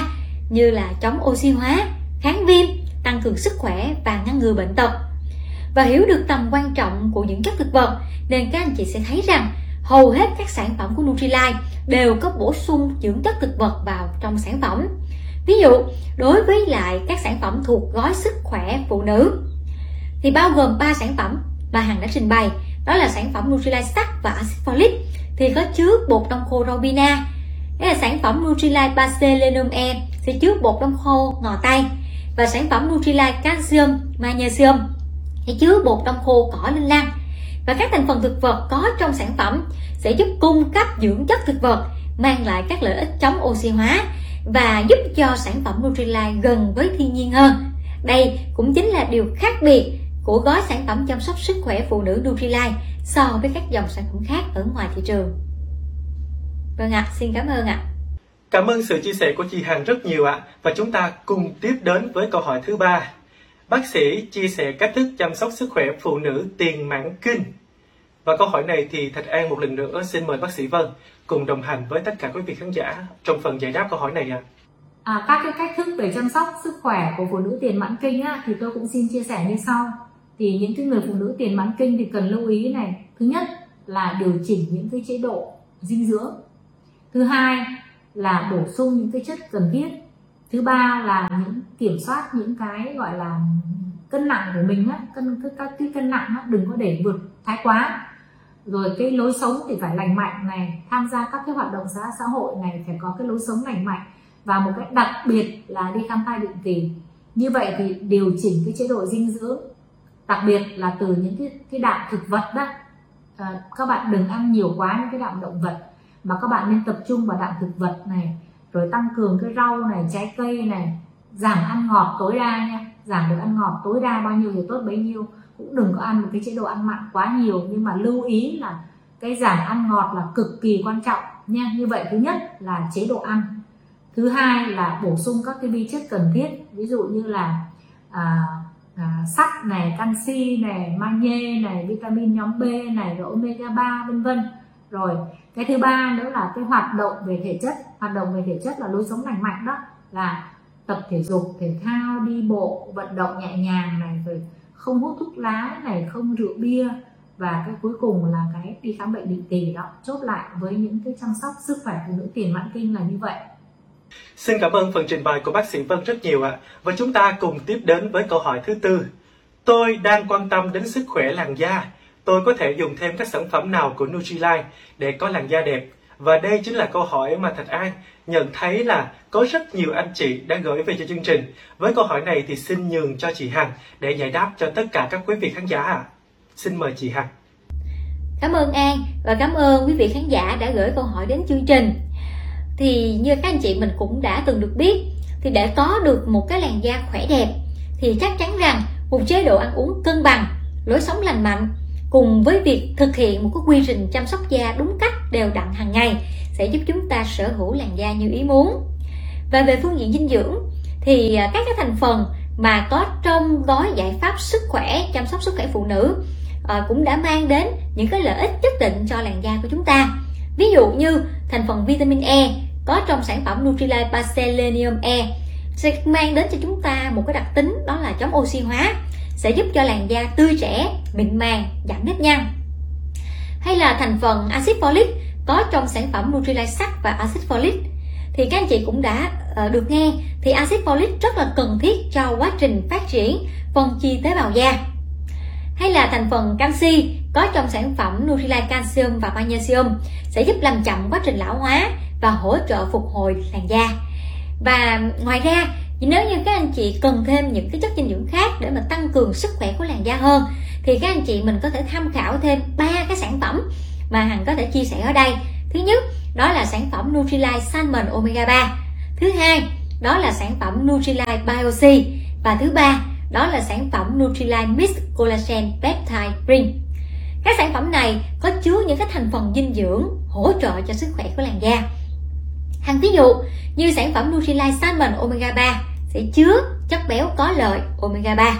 như là chống oxy hóa, kháng viêm, tăng cường sức khỏe và ngăn ngừa bệnh tật. Và hiểu được tầm quan trọng của những chất thực vật nên các anh chị sẽ thấy rằng hầu hết các sản phẩm của Nutrilite đều có bổ sung dưỡng chất thực vật vào trong sản phẩm. ví dụ, đối với lại các sản phẩm thuộc gói sức khỏe phụ nữ, thì bao gồm 3 sản phẩm mà Hằng đã trình bày. Đó là sản phẩm Nutrilite sắt và acid folic thì có chứa bột đông khô Robina. Đây là sản phẩm Nutrilite Baselenum E sẽ chứa bột đông khô ngò tây và sản phẩm Nutrilite Calcium Magnesium, thì chứa bột đông khô cỏ linh lăng và các thành phần thực vật có trong sản phẩm sẽ giúp cung cấp dưỡng chất thực vật mang lại các lợi ích chống oxy hóa và giúp cho sản phẩm Nutrilite gần với thiên nhiên hơn đây cũng chính là điều khác biệt của gói sản phẩm chăm sóc sức khỏe phụ nữ Nutrilite so với các dòng sản phẩm khác ở ngoài thị trường. Vâng ạ, à, xin cảm ơn ạ. À. Cảm ơn sự chia sẻ của chị Hằng rất nhiều ạ. À. Và chúng ta cùng tiếp đến với câu hỏi thứ ba. Bác sĩ chia sẻ cách thức chăm sóc sức khỏe phụ nữ tiền mãn kinh. Và câu hỏi này thì Thạch An một lần nữa xin mời bác sĩ Vân cùng đồng hành với tất cả quý vị khán giả trong phần giải đáp câu hỏi này ạ. À. À, các cái cách thức để chăm sóc sức khỏe của phụ nữ tiền mãn kinh á, thì tôi cũng xin chia sẻ như sau thì những cái người phụ nữ tiền mãn kinh thì cần lưu ý này thứ nhất là điều chỉnh những cái chế độ dinh dưỡng thứ hai là bổ sung những cái chất cần thiết thứ ba là những kiểm soát những cái gọi là cân nặng của mình á cân các cái cân nặng á, đừng có để vượt thái quá rồi cái lối sống thì phải lành mạnh này tham gia các cái hoạt động xã xã hội này phải có cái lối sống lành mạnh. Và một cái đặc biệt là đi khám thai định kỳ. Như vậy thì điều chỉnh cái chế độ dinh dưỡng đặc biệt là từ những cái cái đạm thực vật đó. À, các bạn đừng ăn nhiều quá những cái đạm động vật mà các bạn nên tập trung vào đạm thực vật này rồi tăng cường cái rau này trái cây này giảm ăn ngọt tối đa nha. Giảm được ăn ngọt tối đa bao nhiêu thì tốt bấy nhiêu cũng đừng có ăn một cái chế độ ăn mặn quá nhiều nhưng mà lưu ý là cái giảm ăn ngọt là cực kỳ quan trọng nha. Như vậy thứ nhất là chế độ ăn. Thứ hai là bổ sung các cái vi chất cần thiết ví dụ như là à, à, sắt này canxi này magie này vitamin nhóm B này rồi omega 3 vân vân. Rồi cái thứ ba nữa là cái hoạt động về thể chất. Hoạt động về thể chất là lối sống lành mạnh đó là tập thể dục thể thao đi bộ vận động nhẹ nhàng này rồi không hút thuốc lá này, không rượu bia và cái cuối cùng là cái đi khám bệnh định kỳ đó, chốt lại với những cái chăm sóc sức khỏe phụ nữ tiền mãn kinh là như vậy Xin cảm ơn phần trình bày của bác sĩ Vân rất nhiều ạ. Và chúng ta cùng tiếp đến với câu hỏi thứ tư. Tôi đang quan tâm đến sức khỏe làn da. Tôi có thể dùng thêm các sản phẩm nào của Nutrilite để có làn da đẹp? Và đây chính là câu hỏi mà Thạch An nhận thấy là có rất nhiều anh chị đã gửi về cho chương trình. Với câu hỏi này thì xin nhường cho chị Hằng để giải đáp cho tất cả các quý vị khán giả ạ. Xin mời chị Hằng. Cảm ơn An và cảm ơn quý vị khán giả đã gửi câu hỏi đến chương trình thì như các anh chị mình cũng đã từng được biết, thì để có được một cái làn da khỏe đẹp, thì chắc chắn rằng một chế độ ăn uống cân bằng, lối sống lành mạnh cùng với việc thực hiện một cái quy trình chăm sóc da đúng cách đều đặn hàng ngày sẽ giúp chúng ta sở hữu làn da như ý muốn. Và về phương diện dinh dưỡng, thì à, các cái thành phần mà có trong gói giải pháp sức khỏe, chăm sóc sức khỏe phụ nữ à, cũng đã mang đến những cái lợi ích nhất định cho làn da của chúng ta. Ví dụ như thành phần vitamin E có trong sản phẩm Nutrilite Baselenium E sẽ mang đến cho chúng ta một cái đặc tính, đó là chống oxy hóa, sẽ giúp cho làn da tươi trẻ, mịn màng, giảm nếp nhăn. Hay là thành phần axit folic có trong sản phẩm Nutrilite sắt và axit folic. Thì các anh chị cũng đã uh, được nghe. Thì axit folic rất là cần thiết cho quá trình phát triển phân chia tế bào da. Hay là thành phần canxi có trong sản phẩm Nutrilite Calcium và Magnesium sẽ giúp làm chậm quá trình lão hóa và hỗ trợ phục hồi làn da. Và ngoài ra nếu như các anh chị cần thêm những cái chất dinh dưỡng khác để mà tăng cường sức khỏe của làn da hơn thì các anh chị mình có thể tham khảo thêm ba cái sản phẩm mà hằng có thể chia sẻ ở đây. Thứ nhất đó là sản phẩm Nutrilite Salmon Omega 3 thứ hai đó là sản phẩm Nutrilite BioC và thứ ba đó là sản phẩm Nutrilite Mix Collagen Peptide Cream. Các sản phẩm này có chứa những cái thành phần dinh dưỡng hỗ trợ cho sức khỏe của làn da. Hàng ví dụ như sản phẩm Nutrilite Salmon Omega 3 sẽ chứa chất béo có lợi Omega 3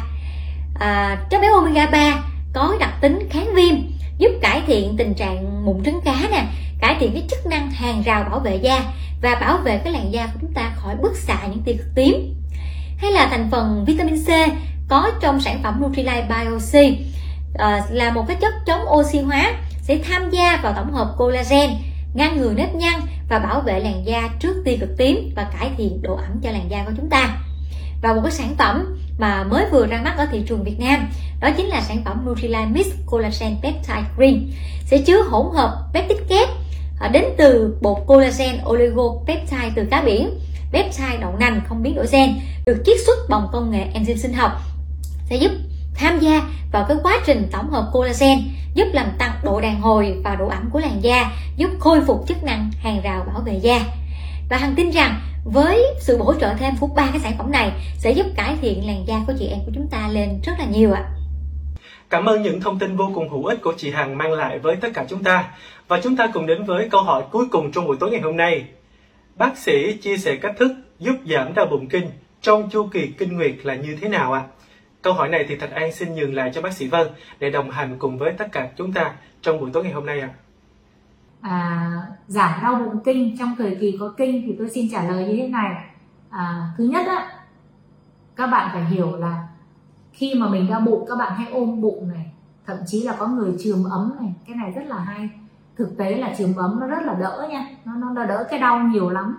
à, chất béo Omega 3 có đặc tính kháng viêm giúp cải thiện tình trạng mụn trứng cá nè, cải thiện cái chức năng hàng rào bảo vệ da và bảo vệ cái làn da của chúng ta khỏi bức xạ những tia cực tím. Hay là thành phần vitamin C có trong sản phẩm Nutrilite BioC ờ, là một cái chất chống oxy hóa, sẽ tham gia vào tổng hợp collagen, ngăn ngừa nếp nhăn và bảo vệ làn da trước tia cực tím và cải thiện độ ẩm cho làn da của chúng ta và một cái sản phẩm mà mới vừa ra mắt ở thị trường Việt Nam. Đó chính là sản phẩm Nutrilite Mix Collagen Peptide Cream. Sẽ chứa hỗn hợp peptide kép à, đến từ bột collagen oligopeptide từ cá biển. Peptide đậu nành không biến đổi gen, được chiết xuất bằng công nghệ enzyme sinh học. Sẽ giúp tham gia vào cái quá trình tổng hợp collagen, giúp làm tăng độ đàn hồi và độ ẩm của làn da, giúp khôi phục chức năng hàng rào bảo vệ da. Và hằng tin rằng với sự hỗ trợ thêm của ba cái sản phẩm này, sẽ giúp cải thiện làn da của chị em của chúng ta lên rất là nhiều ạ Cảm ơn những thông tin vô cùng hữu ích của chị Hằng mang lại với tất cả chúng ta. Và chúng ta cùng đến với câu hỏi cuối cùng trong buổi tối ngày hôm nay. Bác sĩ chia sẻ cách thức giúp giảm đau bụng kinh trong chu kỳ kinh nguyệt là như thế nào ạ? À? Câu hỏi này thì Thạch An xin nhường lại cho bác sĩ Vân để đồng hành cùng với tất cả chúng ta trong buổi tối ngày hôm nay ạ. À. À, giảm đau bụng kinh. Trong thời kỳ có kinh thì tôi xin trả lời như thế này. À, thứ nhất á, các bạn phải hiểu là khi mà mình đau bụng các bạn hãy ôm bụng này, thậm chí là có người trường ấm này, cái này rất là hay. Thực tế là trường ấm nó rất là đỡ nha, nó nó đỡ cái đau nhiều lắm.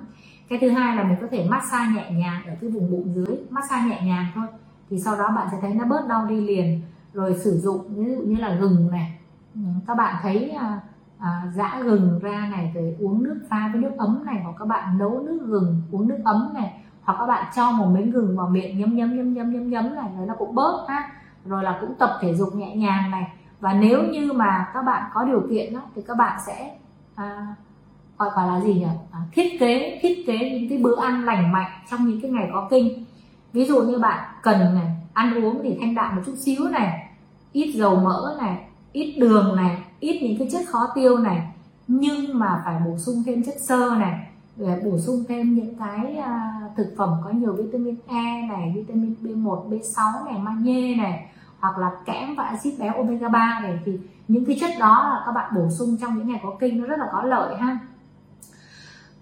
Cái thứ hai là mình có thể massage nhẹ nhàng ở cái vùng bụng dưới, massage nhẹ nhàng thôi. Thì sau đó bạn sẽ thấy nó bớt đau đi liền. Rồi sử dụng ví dụ như là gừng này. Ừ, các bạn thấy à, à, giã gừng ra này rồi uống nước pha với nước ấm này hoặc các bạn nấu nước gừng uống nước ấm này hoặc các bạn cho một miếng gừng vào miệng nhấm nhấm nhấm nhấm nhấm nhấm này rồi nó cũng bớt ha. Rồi là cũng tập thể dục nhẹ nhàng này. Và nếu như mà các bạn có điều kiện đó, thì các bạn sẽ à, gọi gọi là gì nhỉ? À, thiết kế thiết kế những cái bữa ăn lành mạnh trong những cái ngày có kinh. Ví dụ như bạn cần này ăn uống thì thanh đạm một chút xíu này ít dầu mỡ này ít đường này ít những cái chất khó tiêu này nhưng mà phải bổ sung thêm chất xơ này để bổ sung thêm những cái uh, thực phẩm có nhiều vitamin E này, vitamin B1, B6 này, magie này hoặc là kẽm và axit béo omega 3 này. Thì những cái chất đó là các bạn bổ sung trong những ngày có kinh nó rất là có lợi ha.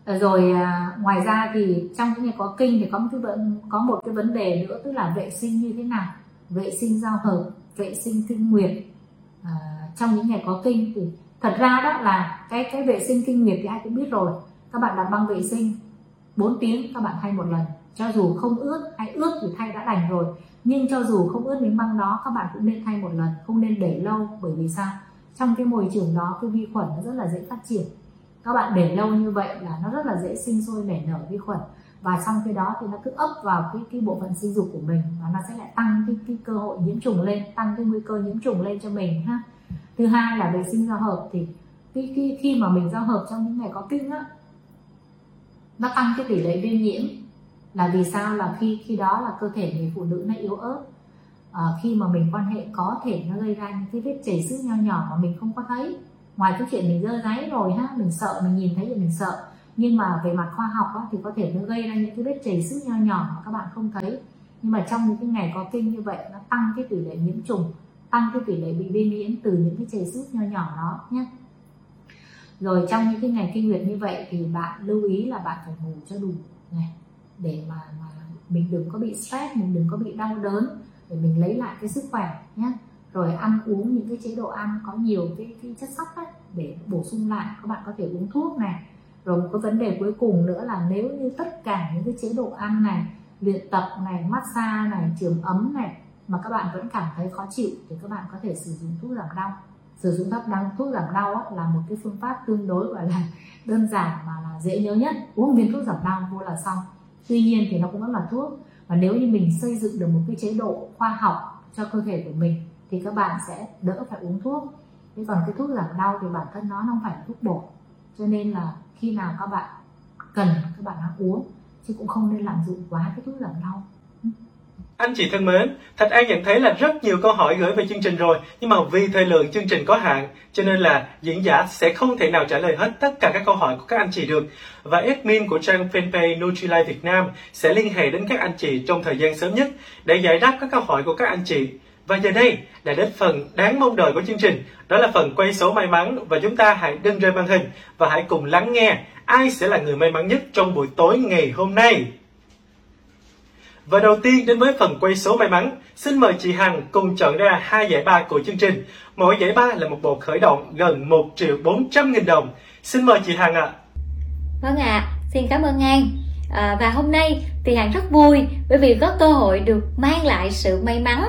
À, rồi à, ngoài ra thì trong những ngày có kinh thì có một cái vấn có một cái vấn đề nữa tức là vệ sinh như thế nào? Vệ sinh giao hợp vệ sinh kinh nguyệt à, trong những ngày có kinh thì thật ra đó là cái cái vệ sinh kinh nguyệt thì ai cũng biết rồi. Các bạn đặt băng vệ sinh 4 tiếng các bạn thay một lần. Cho dù không ướt hay ướt thì thay đã đành rồi. Nhưng cho dù không ướt miếng băng đó các bạn cũng nên thay một lần không nên để lâu bởi vì sao? Trong cái môi trường đó cái vi khuẩn nó rất là dễ phát triển. Các bạn để lâu như vậy là nó rất là dễ sinh sôi nảy nở vi khuẩn. Và trong khi đó thì nó cứ ấp vào cái cái bộ phận sinh dục của mình và nó sẽ lại tăng cái, cái cơ hội nhiễm trùng lên tăng cái nguy cơ nhiễm trùng lên cho mình ha thứ hai là vệ sinh giao hợp thì khi, khi, khi mà mình giao hợp trong những ngày có kinh á nó tăng cái tỷ lệ viêm nhiễm. Là vì sao? Là khi khi đó là cơ thể người phụ nữ nó yếu ớt. À, khi mà mình quan hệ có thể nó gây ra những cái vết chảy xước nho nhỏ mà mình không có thấy. Ngoài cái chuyện mình dơ giấy rồi ha mình sợ mình nhìn thấy thì mình sợ. Nhưng mà về mặt khoa học á, thì có thể nó gây ra những cái vết chảy xước nho nhỏ mà các bạn không thấy. Nhưng mà trong những cái ngày có kinh như vậy nó tăng cái tỷ lệ nhiễm trùng tăng cái tỷ lệ bị viêm nhiễm từ những cái chảy xước nho nhỏ đó nhé. Rồi trong những cái ngày kinh nguyệt như vậy thì bạn lưu ý là bạn phải ngủ cho đủ này để mà mà mình đừng có bị stress mình đừng có bị đau đớn để mình lấy lại cái sức khỏe nhé. Rồi ăn uống những cái chế độ ăn có nhiều cái, cái chất sắt ấy, để bổ sung lại các bạn có thể uống thuốc này. Rồi một cái vấn đề cuối cùng nữa là nếu như tất cả những cái chế độ ăn này luyện tập này massage này trường ấm này mà các bạn vẫn cảm thấy khó chịu thì các bạn có thể sử dụng thuốc giảm đau. Sử dụng thuốc đau, thuốc giảm đau là một cái phương pháp tương đối gọi là đơn giản mà là dễ nhớ nhất. Uống viên thuốc giảm đau vô là xong. Tuy nhiên thì nó cũng vẫn là thuốc. Và nếu như mình xây dựng được một cái chế độ khoa học cho cơ thể của mình thì các bạn sẽ đỡ phải uống thuốc. Thế còn cái thuốc giảm đau thì bản thân nó không phải là thuốc bổ. Cho nên là khi nào các bạn cần, các bạn hãy uống, chứ cũng không nên lạm dụng quá cái thuốc giảm đau anh chị thân mến, Thạch An nhận thấy là rất nhiều câu hỏi gửi về chương trình rồi, nhưng mà vì thời lượng chương trình có hạn, cho nên là diễn giả sẽ không thể nào trả lời hết tất cả các câu hỏi của các anh chị được. Và admin của trang fanpage Nutrilite Việt Nam sẽ liên hệ đến các anh chị trong thời gian sớm nhất để giải đáp các câu hỏi của các anh chị. Và giờ đây đã đến phần đáng mong đợi của chương trình, đó là phần quay số may mắn và chúng ta hãy đừng rơi màn hình và hãy cùng lắng nghe ai sẽ là người may mắn nhất trong buổi tối ngày hôm nay. Và đầu tiên đến với phần quay số may mắn, xin mời chị Hằng cùng chọn ra hai giải ba của chương trình. Mỗi giải ba là một bộ khởi động gần 1 triệu 400 nghìn đồng. Xin mời chị Hằng ạ. À. Vâng ạ, à, xin cảm ơn An. À, và hôm nay thì Hằng rất vui bởi vì có cơ hội được mang lại sự may mắn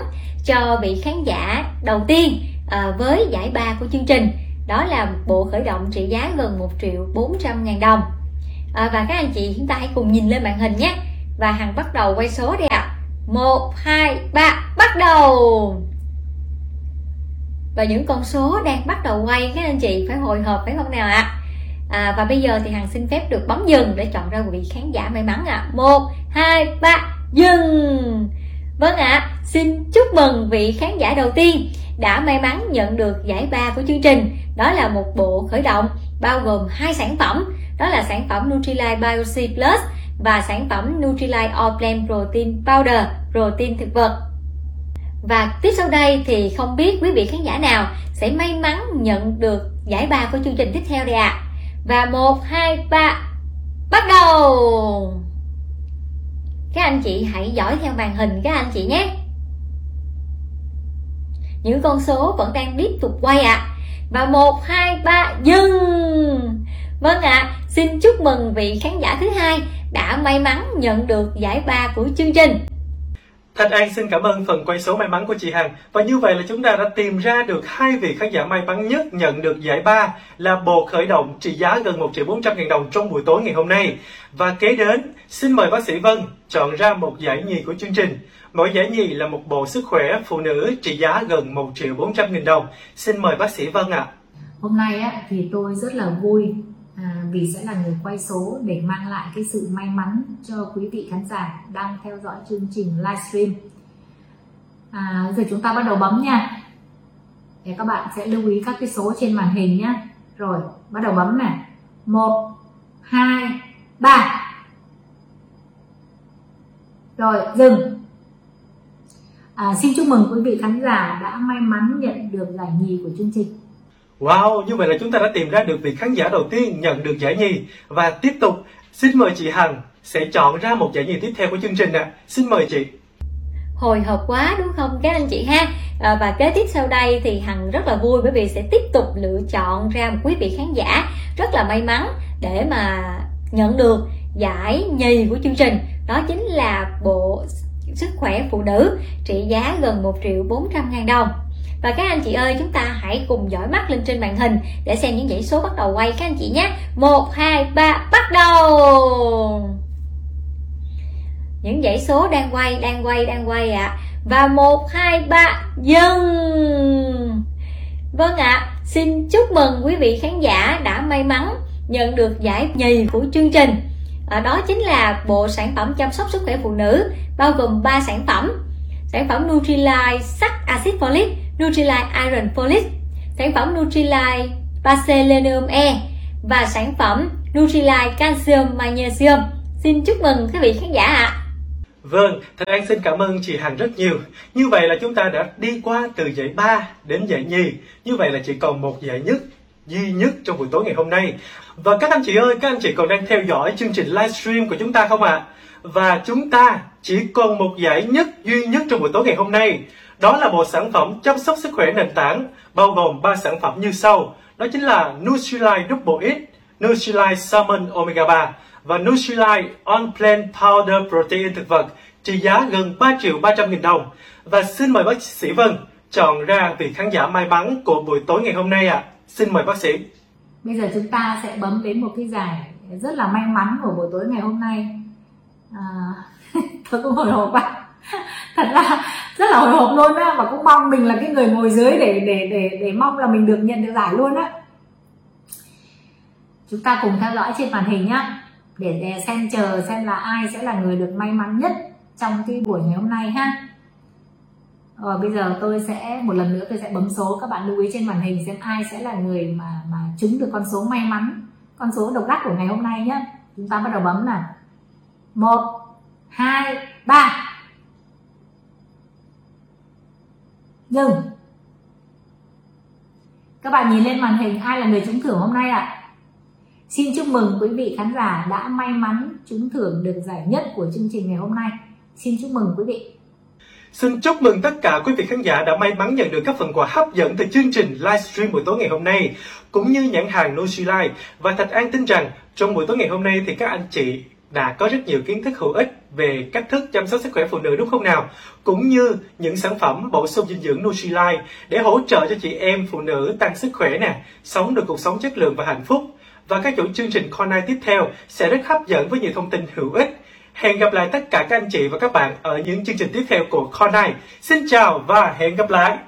cho vị khán giả đầu tiên à, với giải ba của chương trình đó là bộ khởi động trị giá gần 1 triệu 400 ngàn đồng à, và các anh chị chúng ta hãy cùng nhìn lên màn hình nhé và Hằng bắt đầu quay số đi ạ à. 1, 2, 3 bắt đầu và những con số đang bắt đầu quay các anh chị phải hồi hộp phải không nào ạ à? à, và bây giờ thì hằng xin phép được bấm dừng để chọn ra vị khán giả may mắn ạ à. một hai ba dừng vâng ạ à, xin chúc mừng vị khán giả đầu tiên đã may mắn nhận được giải ba của chương trình đó là một bộ khởi động bao gồm hai sản phẩm đó là sản phẩm Nutrilite BioC Plus và sản phẩm Nutrilite All Plant Protein Powder protein thực vật và tiếp sau đây thì không biết quý vị khán giả nào sẽ may mắn nhận được giải ba của chương trình tiếp theo đây ạ à. và một hai ba bắt đầu các anh chị hãy dõi theo màn hình các anh chị nhé những con số vẫn đang tiếp tục quay ạ à. và một hai ba dừng vâng ạ à, xin chúc mừng vị khán giả thứ hai đã may mắn nhận được giải ba của chương trình Thanh An xin cảm ơn phần quay số may mắn của chị Hằng và như vậy là chúng ta đã tìm ra được hai vị khán giả may mắn nhất nhận được giải ba là bộ khởi động trị giá gần 1 triệu 400 ngàn đồng trong buổi tối ngày hôm nay. Và kế đến, xin mời bác sĩ Vân chọn ra một giải nhì của chương trình. Mỗi giải nhì là một bộ sức khỏe phụ nữ trị giá gần 1 triệu 400 nghìn đồng. Xin mời bác sĩ Vân ạ. À. Hôm nay á, thì tôi rất là vui à, vì sẽ là người quay số để mang lại cái sự may mắn cho quý vị khán giả đang theo dõi chương trình livestream. À, giờ chúng ta bắt đầu bấm nha. Để các bạn sẽ lưu ý các cái số trên màn hình nhé rồi bắt đầu bấm này. Một hai ba. Rồi dừng. À, xin chúc mừng quý vị khán giả đã may mắn nhận được giải nhì của chương trình. Wow, như vậy là chúng ta đã tìm ra được vị khán giả đầu tiên nhận được giải nhì và tiếp tục xin mời chị Hằng sẽ chọn ra một giải nhì tiếp theo của chương trình ạ. À. Xin mời chị. Hồi hộp quá đúng không các anh chị ha? À, và kế tiếp sau đây thì Hằng rất là vui bởi vì sẽ tiếp tục lựa chọn ra một quý vị khán giả rất là may mắn để mà nhận được giải nhì của chương trình đó chính là bộ sức khỏe phụ nữ trị giá gần 1 triệu 400 ngàn đồng và các anh chị ơi chúng ta hãy cùng dõi mắt lên trên màn hình để xem những dãy số bắt đầu quay. Các anh chị nhé. Một hai ba bắt đầu! Những dãy số đang quay đang quay đang quay ạ. À. và một hai ba dừng! Vâng ạ. À, xin chúc mừng quý vị khán giả đã may mắn nhận được giải nhì của chương trình. À, đó chính là bộ sản phẩm chăm sóc sức khỏe phụ nữ bao gồm 3 sản phẩm. Sản phẩm Nutrilite sắt axit folic Nutrilite Iron Folic, sản phẩm Nutrilite Selenium E và sản phẩm Nutrilite Calcium Magnesium. Xin chúc mừng quý vị khán giả ạ. À. Vâng, Thành An xin cảm ơn chị Hằng rất nhiều. Như vậy là chúng ta đã đi qua từ dạy ba đến dạy nhì. Như vậy là chỉ còn một dạy nhất duy nhất trong buổi tối ngày hôm nay. Và các anh chị ơi, các anh chị còn đang theo dõi chương trình livestream của chúng ta không ạ? À? Và chúng ta chỉ còn một giải nhất duy nhất trong buổi tối ngày hôm nay. Đó là bộ sản phẩm chăm sóc sức khỏe nền tảng bao gồm 3 sản phẩm như sau. Đó chính là Nutrilite Double X, Nutrilite Salmon Omega 3 và Nutrilite On Plant Powder Protein thực vật trị giá gần 3 triệu 300 nghìn đồng. Và xin mời bác sĩ Vân chọn ra vị khán giả may mắn của buổi tối ngày hôm nay ạ. À. Xin mời bác sĩ. Bây giờ chúng ta sẽ bấm đến một cái giải rất là may mắn của buổi tối ngày hôm nay. À, tôi cũng hồi hộp ạ. Thật là rất là hồi hộp luôn á, và cũng mong mình là cái người ngồi dưới để để để để mong là mình được nhận được giải luôn á. Chúng ta cùng theo dõi trên màn hình nhá, để xem chờ xem là ai sẽ là người được may mắn nhất trong cái buổi ngày hôm nay ha. Rồi bây giờ tôi sẽ, một lần nữa tôi sẽ bấm số, các bạn lưu ý trên màn hình xem ai sẽ là người mà mà trúng được con số may mắn, con số độc đắc của ngày hôm nay nhé chúng ta bắt đầu bấm nào. Một, hai, ba. Dừng các bạn nhìn lên màn hình ai là người trúng thưởng hôm nay ạ à? xin chúc mừng quý vị khán giả đã may mắn trúng thưởng được giải nhất của chương trình ngày hôm nay xin chúc mừng quý vị Xin chúc mừng tất cả quý vị khán giả đã may mắn nhận được các phần quà hấp dẫn từ chương trình livestream buổi tối ngày hôm nay, cũng như nhãn hàng Nutrilite. Và Thạch An tin rằng trong buổi tối ngày hôm nay thì các anh chị đã có rất nhiều kiến thức hữu ích về cách thức chăm sóc sức khỏe phụ nữ đúng không nào? Cũng như những sản phẩm bổ sung dinh dưỡng Nutrilite để hỗ trợ cho chị em phụ nữ tăng sức khỏe nè, sống được cuộc sống chất lượng và hạnh phúc. Và các chuỗi chương trình Corner tiếp theo sẽ rất hấp dẫn với nhiều thông tin hữu ích. Hẹn gặp lại tất cả các anh chị và các bạn ở những chương trình tiếp theo của Corner. Xin chào và hẹn gặp lại!